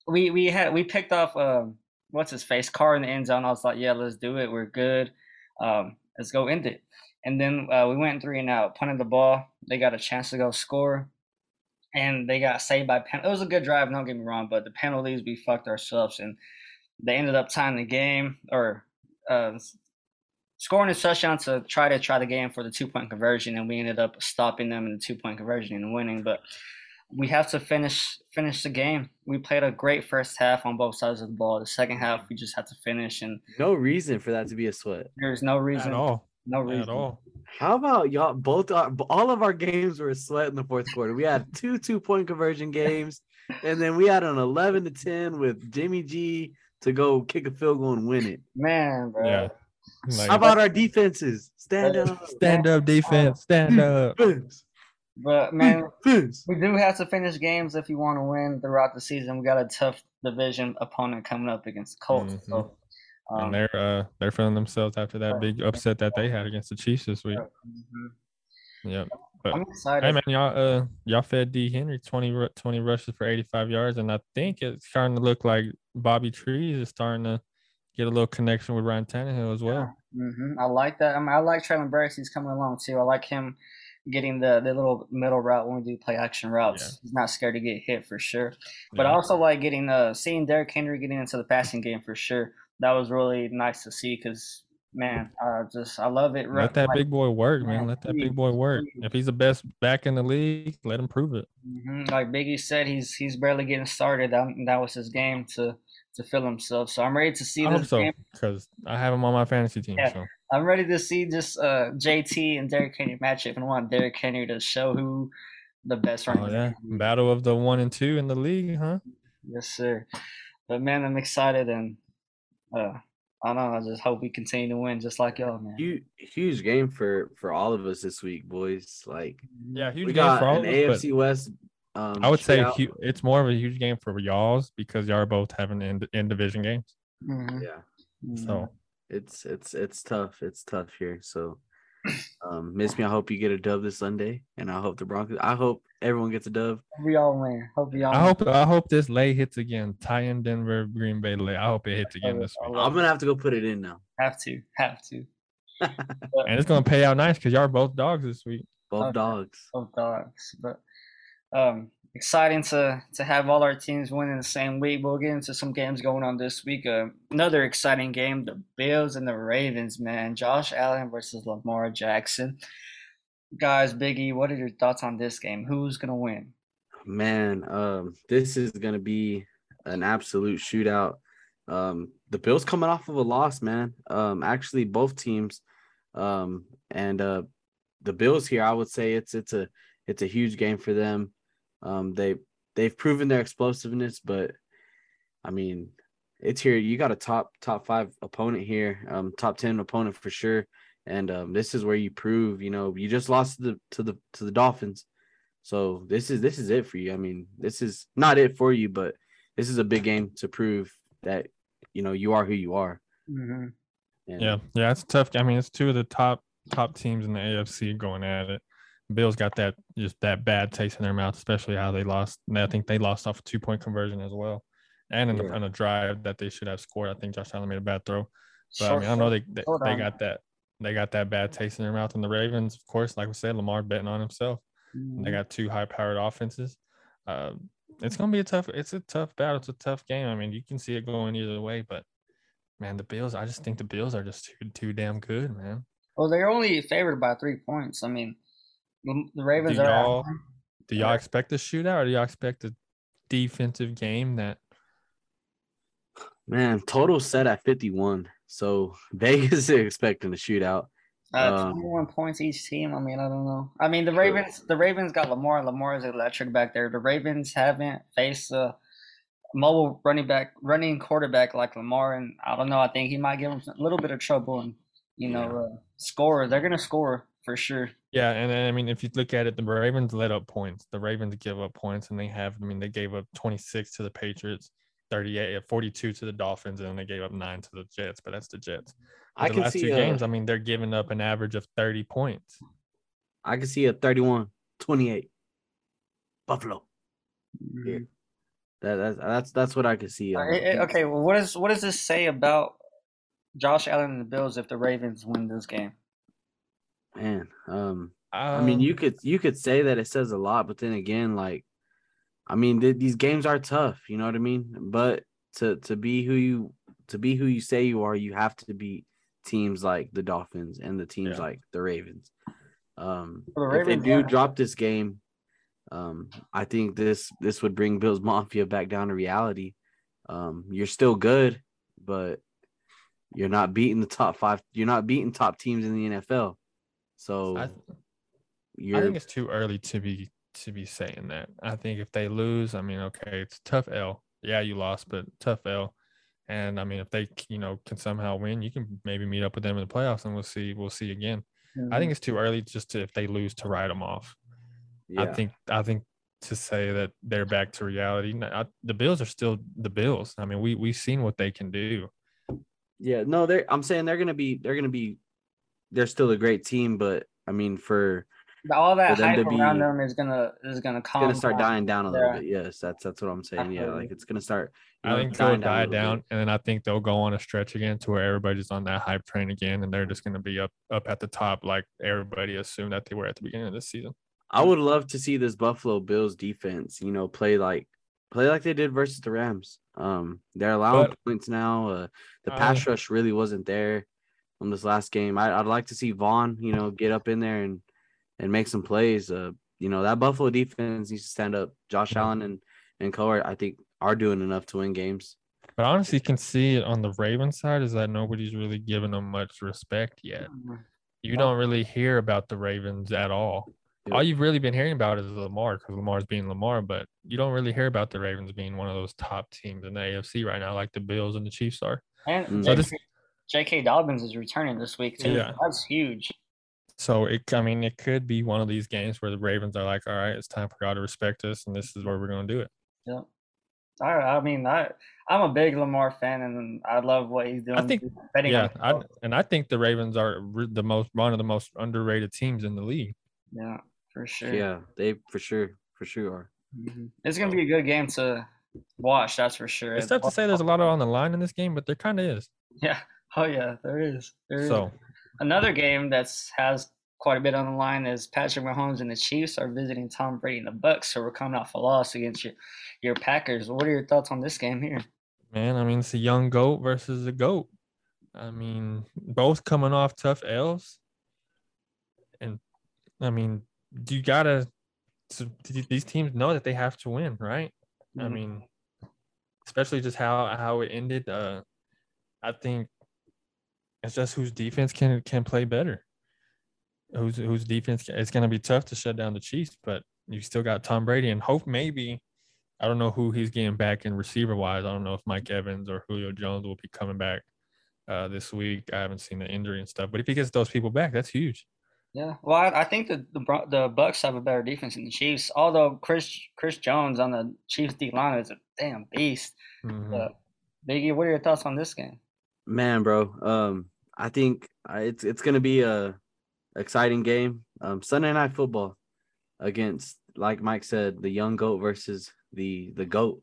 we we had we picked off um what's his face car in the end zone. I was like, yeah, let's do it. We're good. Um, let's go end it. And then uh, we went three and out, punted the ball. They got a chance to go score, and they got saved by pen. It was a good drive. Don't get me wrong, but the penalties we fucked ourselves, and they ended up tying the game or uh, scoring a touchdown to try to try the game for the two point conversion, and we ended up stopping them in the two point conversion and winning. But we have to finish finish the game. We played a great first half on both sides of the ball. The second half, we just had to finish, and No reason for that to be a sweat. there's no reason At reason, all. no reason At all. How about y'all? Both uh, our, all of our games were a sweat in the fourth quarter. We had two two point conversion games, and then we had an eleven to ten with Jimmy G to go kick a field goal and win it. man, bro. Yeah. Like, How about our defenses? Stand up, stand up defense? Stand up. defense, But man, defense. we do have to finish games if you want to win throughout the season. We got a tough division opponent coming up against the Colts. So, um, And they're uh they're feeling themselves after that big upset that they had against the Chiefs this week. mhm. Yep. I'm excited. Hey man, y'all uh y'all fed D Henry 20, 20 rushes for 85 yards, and I think it's starting to look like Bobby Trees is starting to get a little connection with Ryan Tannehill as well. hmm I like that. I, mean, I like Treylon Burks. He's coming along too. I like him getting the, the little middle route when we do play action routes. Yeah. He's not scared to get hit for sure. But I also like getting uh seeing Derrick Henry getting into the passing game for sure. That was really nice to see because man, I just I love it. Let that Like, big boy work, man. Yeah, Let that big boy work. If he's the best back in the league, let him prove it. mhm, like Biggie said, he's he's barely getting started. That, that was his game to to feel himself. So I'm ready to see I hope this so game. because I have him on my fantasy team. Yeah. So I'm ready to see just uh JT and Derrick Henry matchup, and I want Derrick Henry to show who the best running oh yeah, is. battle of the one and two in the league, huh? Yes, sir. But man, I'm excited and uh I don't know, I just hope we continue to win just like y'all, man. Huge, huge game for for all of us this week, boys. Like Yeah, huge we game got for all an of us, but AFC West. Um, I would say shootout. hu- it's more of a huge game for y'all's because y'all are both having in, in division games. Mhm, yeah, mhm. So it's it's it's tough. It's tough here. So, um, miss me. I hope you get a dub this Sunday, and I hope the Broncos. I hope everyone gets a dub. We all win. Hope we all I win. hope I hope this lay hits again. Titan Denver Green Bay lay. I hope it hits again this. I week, love I'm gonna have to go put it in now. have to, have to. and it's gonna pay out nice because y'all are both dogs this week. Both Okay. dogs. Both dogs. But um exciting to to have all our teams win in the same week. We'll get into some games going on this week. Uh, another exciting game, the Bills and the Ravens, man. Josh Allen versus Lamar Jackson. Guys, Biggie, what are your thoughts on this game? Who's gonna win? Man, um, this is gonna be an absolute shootout. Um, the Bills coming off of a loss, man. Um, actually, both teams, um, and uh, the Bills here, I would say it's it's a it's a huge game for them. Um, they they've proven their explosiveness, but I mean, it's here. You got a top top five opponent here, um, top ten opponent for sure. And um, this is where you prove, you know, you just lost to the to the to the Dolphins. So this is this is it for you. I mean, this is not it for you, but this is a big game to prove that you know you are who you are. Mm-hmm. And Yeah, yeah, it's tough. I mean, it's two of the top top teams in the AFC going at it. Bills got that just that bad taste in their mouth, especially how they lost. and I think they lost off a two point conversion as well, and in, Yeah. the, in a drive that they should have scored. I think Josh Allen made a bad throw. But I mean, I know they they, they got that they got that bad taste in their mouth. And the Ravens, of course, like we said, Lamar betting on himself. Mm-hmm. They got two high powered offenses. Uh, it's gonna be a tough. It's a tough battle. It's a tough game. I mean, you can see it going either way, but man, the Bills. I just think the Bills are just too too damn good, man. Well, they're only favored by three points. I mean, the the Ravens Do are. at y'all- Do y'all Right. expect a shootout, or do y'all expect a defensive game that? man, total set at 51. So Vegas is expecting a shootout. Uh, Um, 21 points each team. I mean, I don't know. I mean, the Ravens. The Ravens got Lamar. Lamar is electric back there. The Ravens haven't faced a mobile running back, running quarterback like Lamar, and I don't know. I think he might give them a little bit of trouble and you know uh, score. They're gonna score for sure. Yeah, and then, I mean, if you look at it, the Ravens let up points. The Ravens give up points, and they have. I mean, they gave up 26 to the Patriots, 38, 42 to the Dolphins, and then they gave up nine to the Jets. But that's the Jets. I the can last see two uh, games, I mean, they're giving up an average of 30 points. I can see a 31, 28. Buffalo. Yeah. That, that's that's that's what I could see. Uh, um, it- it- okay, well, what does what does this say about Josh Allen and the Bills if the Ravens win this game? Man. Um, I mean, Um, you could you could say that it says a lot, but then again, like, I mean, th- these games are tough. You know what I mean? But to to be who you to be who you say you are, you have to beat teams like the Dolphins and the teams Yeah. like the Ravens. Um, Well, the if they do are- drop this game, um, I think this this would bring Bills Mafia back down to reality. Um, you're still good, but you're not beating the top five. You're not beating top teams in the NFL. So I, you're I think it's too early to be to be saying that. I think if they lose, I mean, okay, it's tough L. Yeah, you lost, but tough L. And I mean, if they you know can somehow win, you can maybe meet up with them in the playoffs, and we'll see. We'll see again. I think mm-hmm. it's too early just to if they lose to write them off. I think I think to say that they're back to reality. n- I- the Bills are still the Bills. I mean, we we've seen what they can do. Yeah, no, they're I'm saying they're gonna be they're gonna be they're still a great team, but I mean for all that for them hype to around them is gonna is gonna it's calm gonna start down. dying down a little Yeah. bit. Yes, that's that's what I'm saying. Yeah, like it's gonna start you I know, think they'll dying die a little down, and then I think they'll go on a stretch again to where everybody's on that hype train again, and they're just going to be up up at the top like everybody assumed that they were at the beginning of this season. I would love to see this Buffalo Bills defense, you know, play like play like they did versus the Rams. Um, they're allowing But- points now. Uh, the pass I- rush really wasn't there on this last game. I, I'd like to see Von, you know, get up in there and and make some plays. Uh, you know, that Buffalo defense needs to stand up. Josh Allen and and Coer, I think, are doing enough to win games. But honestly, you can see it on the Ravens side is that nobody's really giving them much respect yet. You don't really hear about the Ravens at all. Yeah. All you've really been hearing about is Lamar because Lamar's being Lamar, but you don't really hear about the Ravens being one of those top teams in the AFC right now, like the Bills and the Chiefs are. And Mm. So J.K. this- J.K. Dobbins is returning this week too. Yeah. That's huge. So it, I mean, it could be one of these games where the Ravens are like, all right, it's time for God to respect us, and this is where we're going to do it. Yeah. I, I mean, I I'm a big Lamar fan, and I love what he's doing. I think- betting Yeah, I, and I think the Ravens are the most one of the most underrated teams in the league. yeah, for sure. Yeah, they for sure, for sure are. Mhm. It's gonna be a good game to watch. That's for sure. It's tough to say there's a lot on the line in this game, but there kind of is. Yeah. Oh yeah, there is. There is. So Another game that's has quite a bit on the line is Patrick Mahomes and the Chiefs are visiting Tom Brady and the Bucks, so we're coming off a loss against your your Packers. What are your thoughts on this game here? man, I mean, it's a young goat versus a goat. I mean, both coming off tough L's, and I mean, you gotta. These teams know that they have to win, right? I Mhm. mean, especially just how how it ended. Uh, I think it's just whose defense can can play better. Whose whose defense? can- It's going to be tough to shut down the Chiefs, but you still got Tom Brady and hope maybe. I don't know who he's getting back in receiver wise. I don't know if Mike Evans or Julio Jones will be coming back uh, this week. I haven't seen the injury and stuff, but if he gets those people back, that's huge. Yeah, well, I, I think the the the Bucks have a better defense than the Chiefs. Although Chris Chris Jones on the Chiefs D line is a damn beast. Mhm. Uh, Biggie, what are your thoughts on this game? Man, bro. Um, I think uh, it's it's gonna be a exciting game. Um, Sunday night football against, like Mike said, the young goat versus the the goat.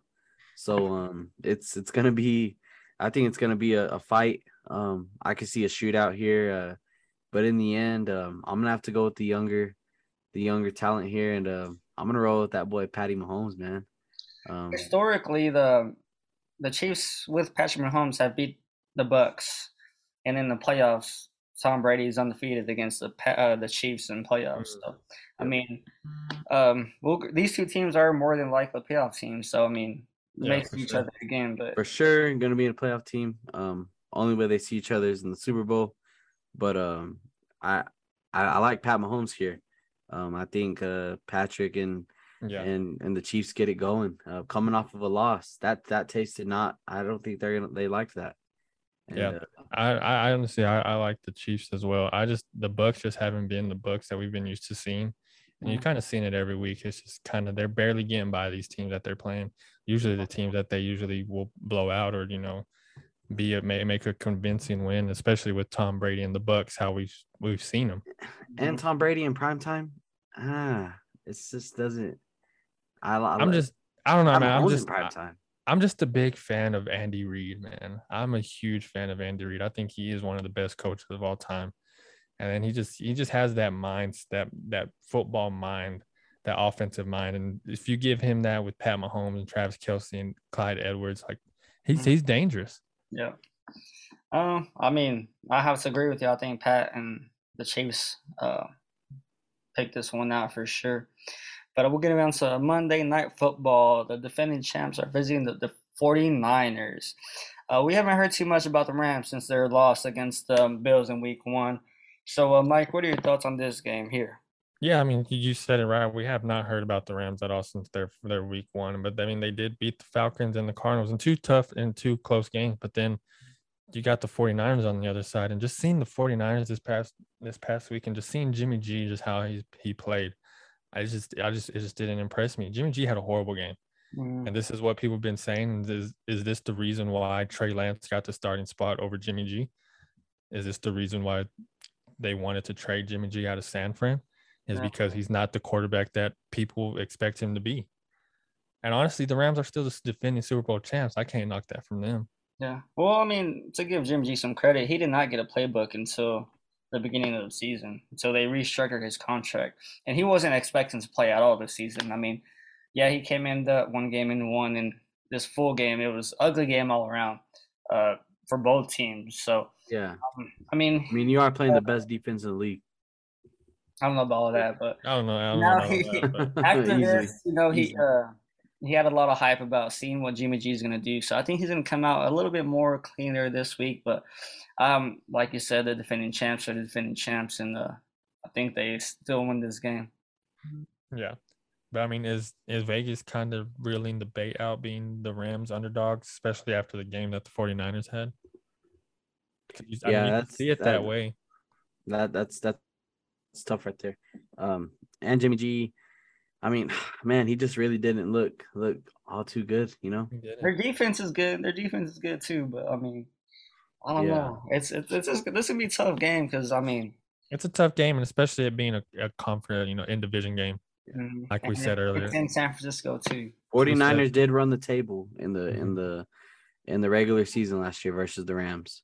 So um, it's it's gonna be. I think it's gonna be a, a fight. Um, I could see a shootout here. Uh, but in the end, um, I'm gonna have to go with the younger, the younger talent here, and um, I'm gonna roll with that boy Patty Mahomes, man. Um, Historically, the the Chiefs with Patrick Mahomes have beat the Bucks, and in the playoffs, Tom Brady is undefeated against the uh, the Chiefs in playoffs. So, I mean, um, we'll, these two teams are more than likely playoff teams. So I mean, Yeah, makes for each sure. other again, but for sure going to be in a playoff team. Um, only way they see each other is in the Super Bowl. But um, I, I I like Pat Mahomes here. Um, I think uh Patrick and Yeah. and and the Chiefs get it going. Uh, coming off of a loss, that that tasted not. I don't think they're gonna they like that. And, Yeah. uh, I, I I honestly I, I like the Chiefs as well. I just the Bucks just haven't been the Bucks that we've been used to seeing. And you Mhm. kind of seen it every week. It's just kind of they're barely getting by these teams that they're playing. Usually the teams that they usually will blow out or you know be a make, make a convincing win, especially with Tom Brady and the Bucks. How we've we've seen them. and Tom Brady in prime time. Ah, it just doesn't. I, I I'm just I don't know, Pat man. I'm just prime time. I'm just a big fan of Andy Reid, man. I'm a huge fan of Andy Reid. I think he is one of the best coaches of all time. And then he just he just has that mind, that that football mind, that offensive mind. And if you give him that with Pat Mahomes and Travis Kelce and Clyde Edwards, like he's Mhm. he's dangerous. Yeah. Um, I mean, I have to agree with you. I think Pat and the Chiefs uh picked this one out for sure. But we'll get around to Monday night football. The defending champs are visiting the, the 49ers. Uh, we haven't heard too much about the Rams since their loss against the um, Bills in week one. So, uh, Mike, what are your thoughts on this game here? Yeah, I mean, you- said it right. We have not heard about the Rams at all since their their week one, but I mean, they did beat the Falcons and the Cardinals in two tough and two close games. But then you got the 49ers on the other side, and just seeing the 49ers this past this past week, and just seeing Jimmy G, just how he he played, I just I just it just didn't impress me. Jimmy G had a horrible game, Mm, and this is what people have been saying. Is is this the reason why Trey Lance got the starting spot over Jimmy G? Is this the reason why they wanted to trade Jimmy G out of San Fran? Is Yeah. because he's not the quarterback that people expect him to be. And honestly, the Rams are still the defending Super Bowl champs. I can't knock that from them. Yeah. Well, I mean, to give Jimmy G some credit, he did not get a playbook until the beginning of the season. So they restructured his contract, and he wasn't expecting to play at all this season. I mean, yeah, he came in the one game and won, and this full game, it was ugly game all around uh, for both teams. So, Yeah, um, I mean, I mean you are playing the best defense in the league. I don't know about all that, but I don't know. I don't Now know. he- that, after Easily. this, you know, he uh, he had a lot of hype about seeing what Jimmy G is going to do. So I think he's going to come out a little bit more cleaner this week. But um, like you said, the defending champs are the defending champs, and uh, I think they still win this game. yeah. But I mean, is is Vegas kind of reeling the bait out being the Rams underdogs, especially after the game that the 49ers had? you- I mean, Yeah, you that's- see it that that- way. That that's that's tough right there. Um, and Jimmy G, I mean, man, he just really didn't look look all too good. You know. He did it. Their defense is good. Their defense is good too. But I mean, I don't Yeah. know. It's it's, it's just, this gonna be a tough game because I mean, It's a tough game, and especially it being a, a conference, you know, in division game. mm, Like we and said it- earlier. it's in San Francisco too. 49ers did run the table in the in Mhm. the in the regular season last year versus the Rams.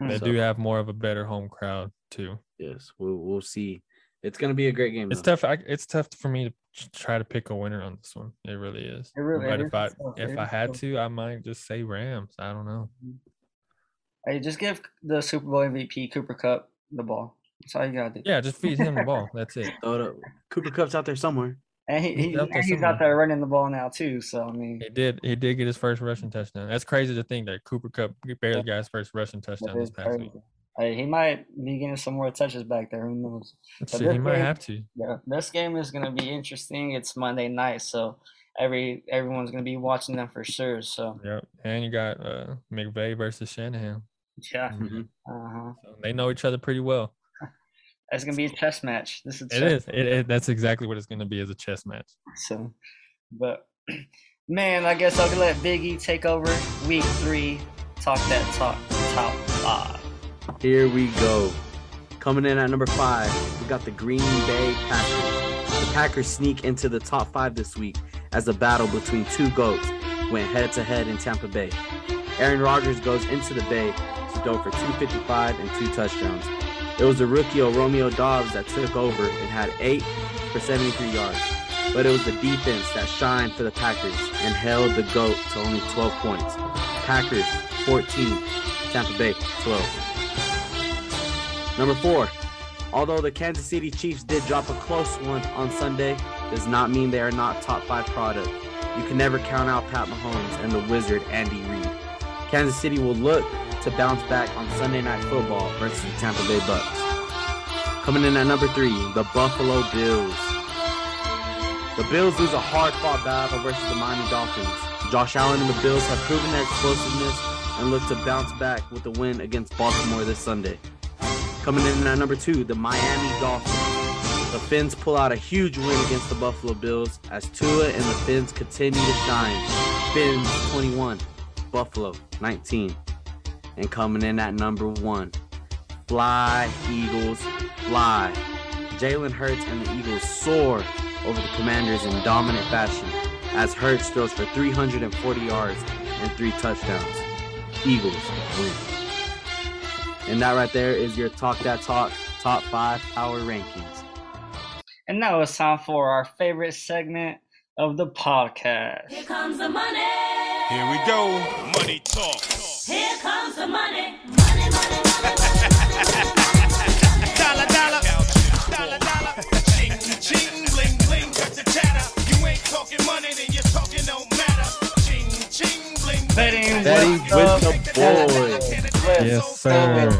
They So- do have more of a better home crowd too. Yes, we'll we'll see. It's gonna be a great game. It's though. tough. I, it's tough for me to try to pick a winner on this one. It really is. It really but is if I tough. if It I had tough. to, I might just say Rams. I don't know. Mm-hmm. Hey, just give the Super Bowl MVP Cooper Kupp the ball. That's all you gotta do. Yeah, just feed him the ball. That's it. Throw it. Cooper Kupp's out there somewhere. And he, He's he, out there and he's somewhere. out there running the ball now too. So I mean, He did. He did get his first rushing touchdown. That's crazy to think that Cooper Kupp barely got his first rushing touchdown this past week. Crazy. Hey, he might be getting some more touches back there. Who knows? Shit, this he might game- have to. Yeah, this game is gonna be interesting. It's Monday night, so every everyone's gonna be watching them for sure. So Yep. And you got uh, McVay versus Shanahan. yeah, Mhm. uh huh. So they know each other pretty well. It's gonna be a chess match. This is It chess is. It, it, that's exactly what it's going to be as a chess match. So, but man, I guess I'll let Biggie take over week three. Talk that talk top five. Here we go. Coming in at number five, we got the Green Bay Packers. The Packers sneak into the top five this week as the battle between two goats went head to head in Tampa Bay. Aaron Rodgers goes into the Bay to go for 255 and two touchdowns. It was the rookie Romeo Doubs that took over and had eight for 73 yards. But it was the defense that shined for the Packers and held the GOAT to only 12 points. Packers 14, Tampa Bay 12. Number four, although the Kansas City Chiefs did drop a close one on Sunday, does not mean they are not top five product. You can never count out Pat Mahomes and the wizard Andy Reid. Kansas City will look to bounce back on Sunday Night Football versus the Tampa Bay Bucks. Coming in at number three, the Buffalo Bills. The Bills lose a hard-fought battle versus the Miami Dolphins. Josh Allen and the Bills have proven their explosiveness and look to bounce back with the win against Baltimore this Sunday. Coming in at number two, the Miami Dolphins. The Fins pull out a huge win against the Buffalo Bills as Tua and the Fins continue to shine. Fins 21, Buffalo 19. And coming in at number one, fly, Eagles, fly. Jalen Hurts and the Eagles soar over the Commanders in dominant fashion as Hurts throws for 340 yards and three touchdowns. Eagles win. And that right there is your Talk That Talk top five power rankings. And now it's time for our favorite segment of the podcast. Here comes the money. Here we go. Money talk. Here comes the money. Money, money, money, money. Dollar, dollar. Dollar, dollar. Ching, ching, bling, bling. Cut the chatter. You ain't talking money, then your talking don't matter. Ching, ching, bling, bling. Betting Betting with with the the boys. Yes, sir.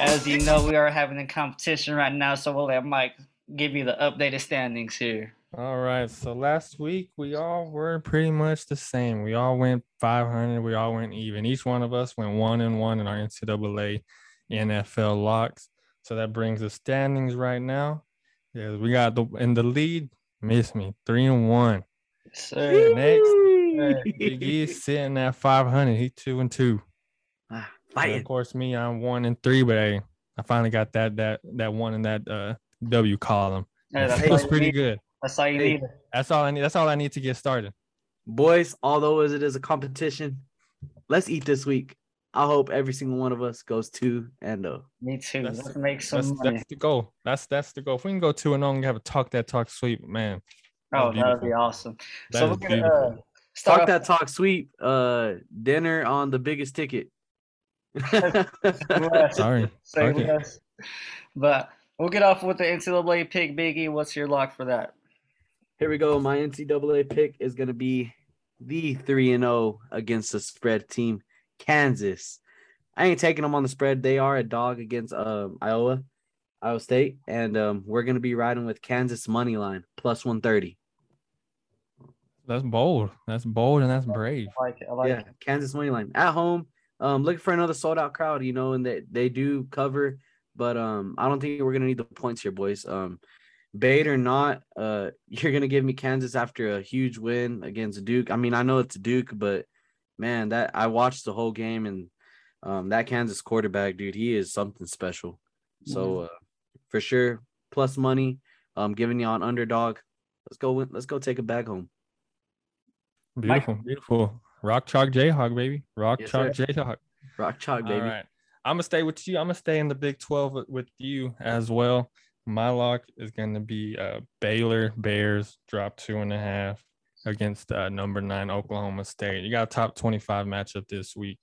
As you know, we are having a competition right now, so we'll let Mike give you the updated standings here. All right. So last week we all were pretty much the same. We all went 500. We all went even. Each one of us went one and one in our NCAA NFL locks. So that brings the standings right now. Yeah, we got the in the lead. Miss me three and one. So Next, Big E's sitting at 500. He two and two. Ah. And of course, me, I'm one and three. But hey, I finally got that that that one in that uh W column. Yeah, that's, It all pretty need. good. That's all you Hey. need. That's all I need. That's all I need to get started. Boys, although as it is a competition, let's eat this week. I hope every single one of us goes two and oh. Me too. That's- Let's make some That's money. that's the goal. That's that's the goal. If we can go two and on and have a talk that talk sweep, man. Oh, that would be awesome. That so we're gonna uh, start Talk off- that talk sweep. Uh dinner on the biggest ticket. Yes. Sorry. Say Okay. less. But we'll get off with the NCAA pick, Biggie. What's your lock for that? Here we go. My NCAA pick is going to be the 3 and 0 against the spread team, Kansas. I ain't taking them on the spread. They are a dog against um, Iowa, Iowa State, and um, we're going to be riding with Kansas money line plus 130. That's bold. That's bold and that's brave. I like it. I like yeah, it. Kansas money line at home. Um, looking for another sold out crowd, you know, and they they do cover, but um, I don't think we're gonna need the points here, boys. Um, bait or not, uh, you're gonna give me Kansas after a huge win against Duke. I mean, I know it's Duke, but man, that I watched the whole game and um, that Kansas quarterback, dude, he is something special. So uh, for sure, plus money. Um, giving you on underdog. Let's go. Win, let's go take a bag home. Beautiful, beautiful. Rock chalk Jayhawk, baby. Rock Yes, chalk Jayhawk. Rock chalk, baby. All right. I'm gonna stay with you. I'm gonna stay in the Big 12 with- you as well. My lock is gonna be uh, Baylor Bears drop two and a half against uh, number nine Oklahoma State. You got a top 25 matchup this week.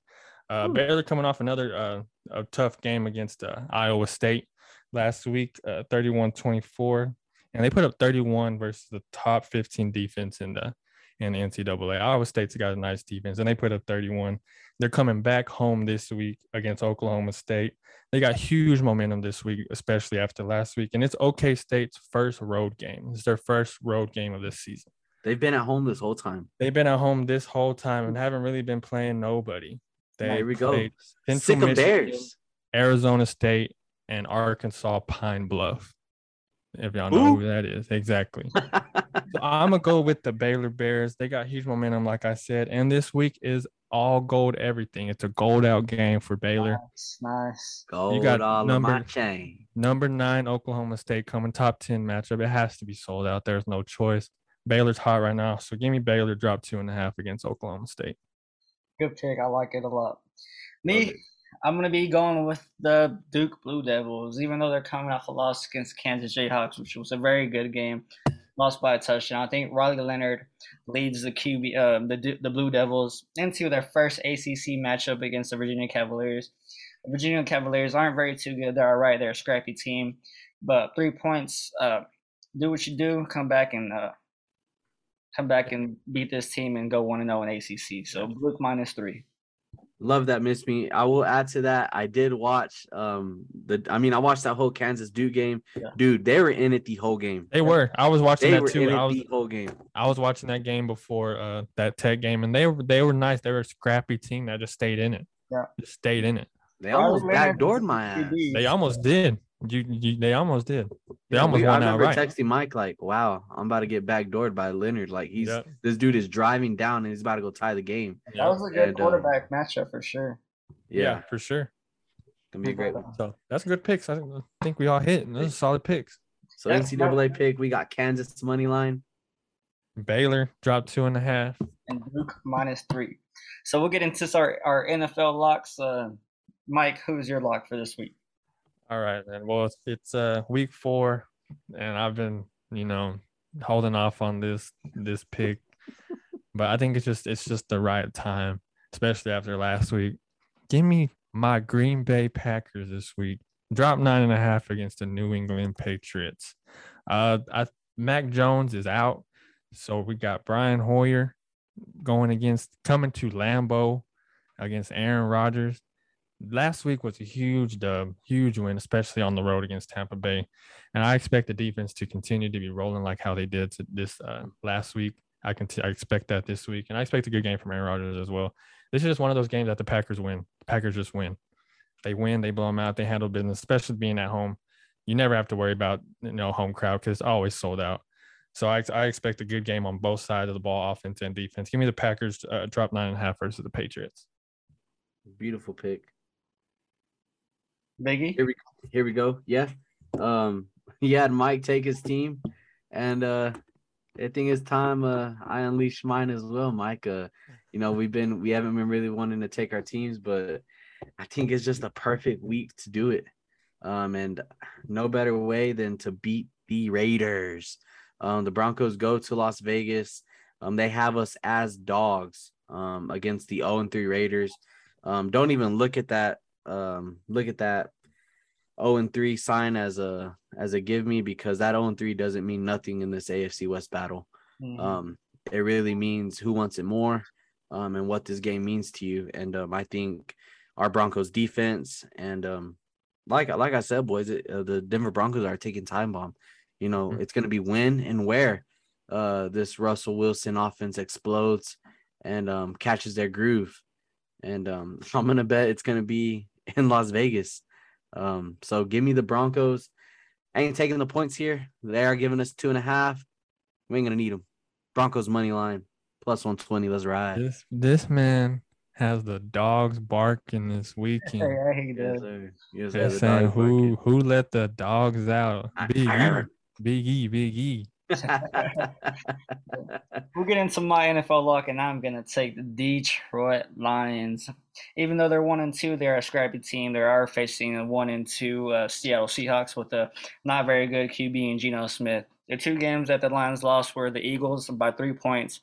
Uh, Ooh. Baylor coming off another uh, a tough game against uh, Iowa State last week, uh, 31-24, and they put up 31 versus the top 15 defense in the in NCAA. Iowa State's got a nice defense, and they put up 31. They're coming back home this week against Oklahoma State. They got huge momentum this week, especially after last week. And it's OK State's first road game. It's their first road game of this season. They've been at home this whole time. They've been at home this whole time and haven't really been playing nobody. They Here we go. Central Sick of Michigan, Bears. Arizona State, and Arkansas Pine Bluff. If y'all know Who? who that is, exactly. So I'm gonna go with the Baylor Bears. They got huge momentum, like I said, and this week is all gold everything. It's a gold out game for Baylor. Nice, nice. Gold got all on my number- chain. Number nine Oklahoma State coming top ten matchup. It has to be sold out. There's no choice. Baylor's hot right now, so give me Baylor drop two and a half against Oklahoma State. Good pick. I like it a lot. Me, it. I'm gonna be going with the Duke Blue Devils, even though they're coming off a loss against Kansas Jayhawks, which was a very good game. Lost by a touchdown. I think Riley Leonard leads the QB, uh, the the Blue Devils into their first ACC matchup against the Virginia Cavaliers. The Virginia Cavaliers aren't very too good. They're all right. They're a scrappy team, but three points. Uh, do what you do. Come back and uh, come back and beat this team and go one and zero in ACC. So Luke minus three. Love that miss me. I will add to that. I did watch um the I mean I watched that whole Kansas Duke game. Yeah. Dude, they were in it the whole game. They were. I was watching They that were too. in I it was the whole game. I was watching that game before uh that Tech game, and they were they were nice. They were a scrappy team that just stayed in it. Yeah. just stayed in it. They almost backdoored my ass. They almost did. You, you they almost did. They Yeah, almost we- I won remember outright. texting Mike like, "Wow, I'm about to get backdoored by Leonard. Like he's Yep. this dude is driving down and he's about to go tie the game. That Yeah. was a good And, uh, quarterback matchup for sure. yeah, Yeah, for sure. gonna be a great one. So that's good picks. I think we all hit. and Those are solid picks. So Yeah, NCAA pick, we got Kansas money line. Baylor dropped two and a half. and Duke minus three. So we'll get into our, our NFL locks. Uh, Mike, who's your lock for this week? All right, then. Well, it's, it's uh week four, and I've been you know holding off on this this pick, but I think it's just it's just the right time, especially after last week. Give me my Green Bay Packers this week. Drop nine and a half against the New England Patriots. Uh, I Mac Jones is out, so we got Brian Hoyer going against coming to Lambeau against Aaron Rodgers last week was a huge dub, huge win, especially on the road against Tampa Bay. And I expect the defense to continue to be rolling like how they did this uh, last week. I can t- I expect that this week, and I expect a good game from Aaron Rodgers as well. This is just one of those games that the Packers win. The Packers just win. They win, they blow them out, they handle business, especially being at home. You never have to worry about you know home crowd because it's always sold out. So I, I expect a good game on both sides of the ball, offense and defense. Give me the Packers uh, drop nine and a half versus the Patriots. Beautiful pick. Biggie? Here we here we go. Yeah. Um he had Mike take his team and uh I think it's time uh I unleash mine as well, Mike. Uh you know, we've been we haven't been really wanting to take our teams, but I think it's just a perfect week to do it. Um and no better way than to beat the Raiders. Um the Broncos go to Las Vegas. Um they have us as dogs um against the 0 and 3 Raiders. Um don't even look at that um look at that 0 and 3 sign as a as a give me because that 0 and 3 doesn't mean nothing in this AFC West battle. Mhm. Um it really means who wants it more um and what this game means to you and um I think our Broncos defense and um like like I said boys it, uh, the Denver Broncos are taking time bomb. You know, Mhm. it's going to be when and where uh this Russell Wilson offense explodes and um catches their groove and um, I'm gonna bet it's gonna be in Las Vegas. Um, so give me the Broncos. I ain't taking the points here. They are giving us two and a half. We ain't gonna need them. Broncos money line plus one twenty. Let's ride. This this man has the dogs barking this weekend. Yeah, he does. sir. Yes, They're sir. The saying dog who who let the dogs out? Big E. Big E, Big E. We'll get into my NFL luck, and I'm gonna take the Detroit Lions. Even though they're one and two, they're a scrappy team. They are facing a one and two uh, Seattle Seahawks with a not very good QB and Geno Smith. The two games that the Lions lost were the Eagles by three points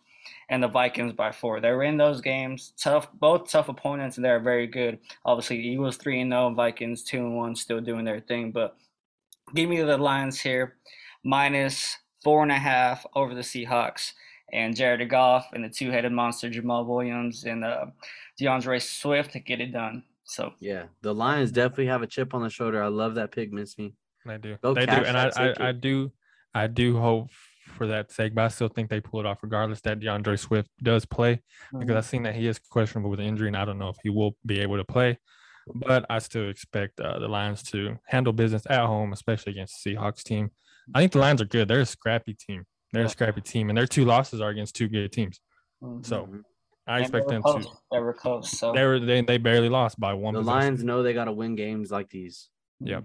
and the Vikings by four. They were in those games, tough, both tough opponents, and they're very good. Obviously, the Eagles three and zero, Vikings two and one, still doing their thing. But give me the Lions here, minus four and a half over the Seahawks and Jared Goff and the two-headed monster Jamaal Williams and uh, D'Andre Swift to get it done. So yeah, the Lions definitely have a chip on the shoulder. I love that pick, Miss Me. They do. Go they do. And I. I, I do I do hope for that sake, but I still think they pull it off regardless that D'Andre Swift does play because I've seen that he is questionable with injury and I don't know if he will be able to play. But I still expect uh, the Lions to handle business at home, especially against the Seahawks team. I think the Lions are good. They're a scrappy team. They're a scrappy team, and their two losses are against two good teams. Mhm. So Mhm. I And expect them were to. They were close. So They were they, they barely lost by one. the possession. Lions know they got to win games like these. Yep.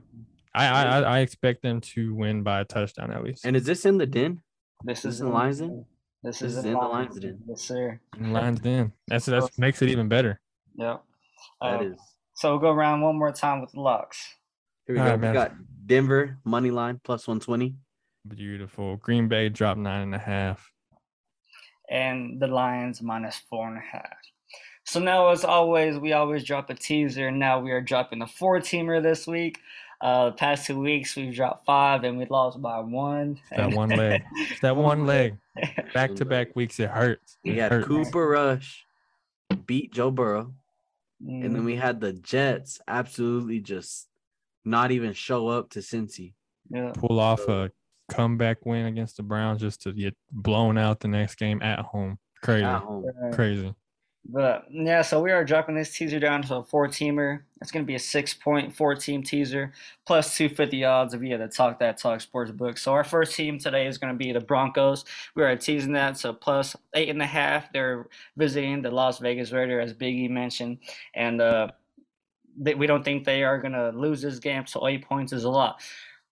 I, I I- I expect them to win by a touchdown at least. And is this in the den? this This is is in the Lions Den? This, This is is in in the Lions Lions Den. Yes, sir. And Lions in. That's that makes it even better. Yep. That Uh, is. So we'll go around one more time with the locks. Here we All go. right, we got Denver money line plus one twenty. Beautiful. Green Bay dropped nine and a half. and the Lions minus four and a half. So now, as always, we always drop a teaser. Now we are dropping a four teamer this week. Uh, the past two weeks we've dropped five and we lost by one. It's that one leg. It's that one leg. Back to back weeks, it hurts. We had hurts. Cooper Rush beat Joe Burrow. and then we had the Jets absolutely just not even show up to Cincy. yeah. Pull off a comeback win against the Browns just to get blown out the next game at home. Crazy, At home. Crazy. But yeah, so we are dropping this teaser down to a four teamer. It's going to be a six point four team teaser plus 250 odds via the Talk That Talk Sports book. So our first team today is going to be the Broncos. We are teasing that. So plus eight and a half. They're visiting the Las Vegas Raiders, as Biggie mentioned. And uh, they, we don't think they are going to lose this game. So eight points is a lot.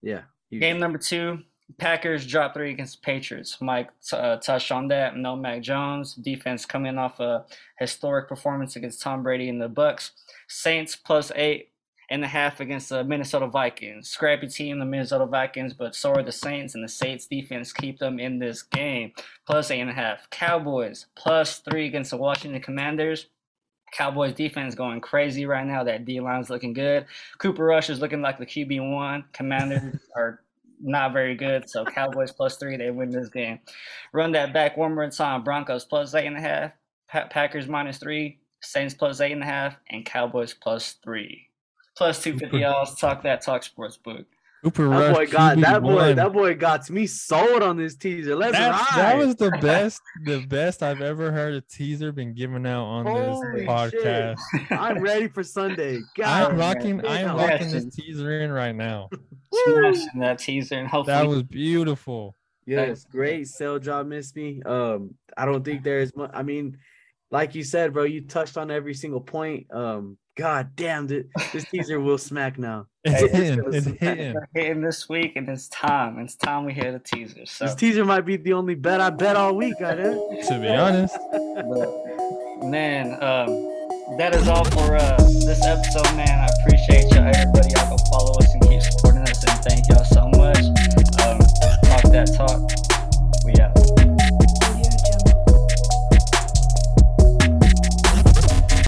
Yeah. huge. Game number two, Packers drop three against the Patriots. Mike t- uh, touched on that. No Mac Jones. Defense coming off a historic performance against Tom Brady and the Bucks. Saints plus eight and a half against the Minnesota Vikings. Scrappy team, the Minnesota Vikings, but so are the Saints, and the Saints defense keep them in this game. Plus eight and a half. Cowboys plus three against the Washington Commanders. Cowboys defense going crazy right now. That D line's looking good. Cooper Rush is looking like the QB one. Commanders are not very good. So Cowboys plus three, they win this game. Run that back one more time. Broncos plus eight and a half. Pa- Packers minus three. Saints plus eight and a half, and Cowboys plus three. Plus two fifty dollars. Talk that talk sports book. Cooper That Rush. boy got that boy. QB1. That boy got me sold on this teaser. Let's That, ride. that was the best, the best I've ever heard a teaser been given out on Holy this podcast. I'm ready for Sunday. God, I'm rocking, I'm rocking this teaser in right now. Smashing that teaser, and hopefully That was beautiful. Yes, great sale job, Miss Me. Um, I don't think there is much. I mean, like you said, bro, you touched on every single point. Um, God damn, this, this teaser will smack now. It's Hey, hitting, gonna it's hitting. Hitting this week, and it's time. It's time we hit the teaser. So, This teaser might be the only bet I bet all week. I did. To be honest, but, man, um, that is all for uh, this episode, man. I appreciate y'all, everybody. Y'all go follow us and keep supporting us, and thank y'all so much. Um, talk that talk.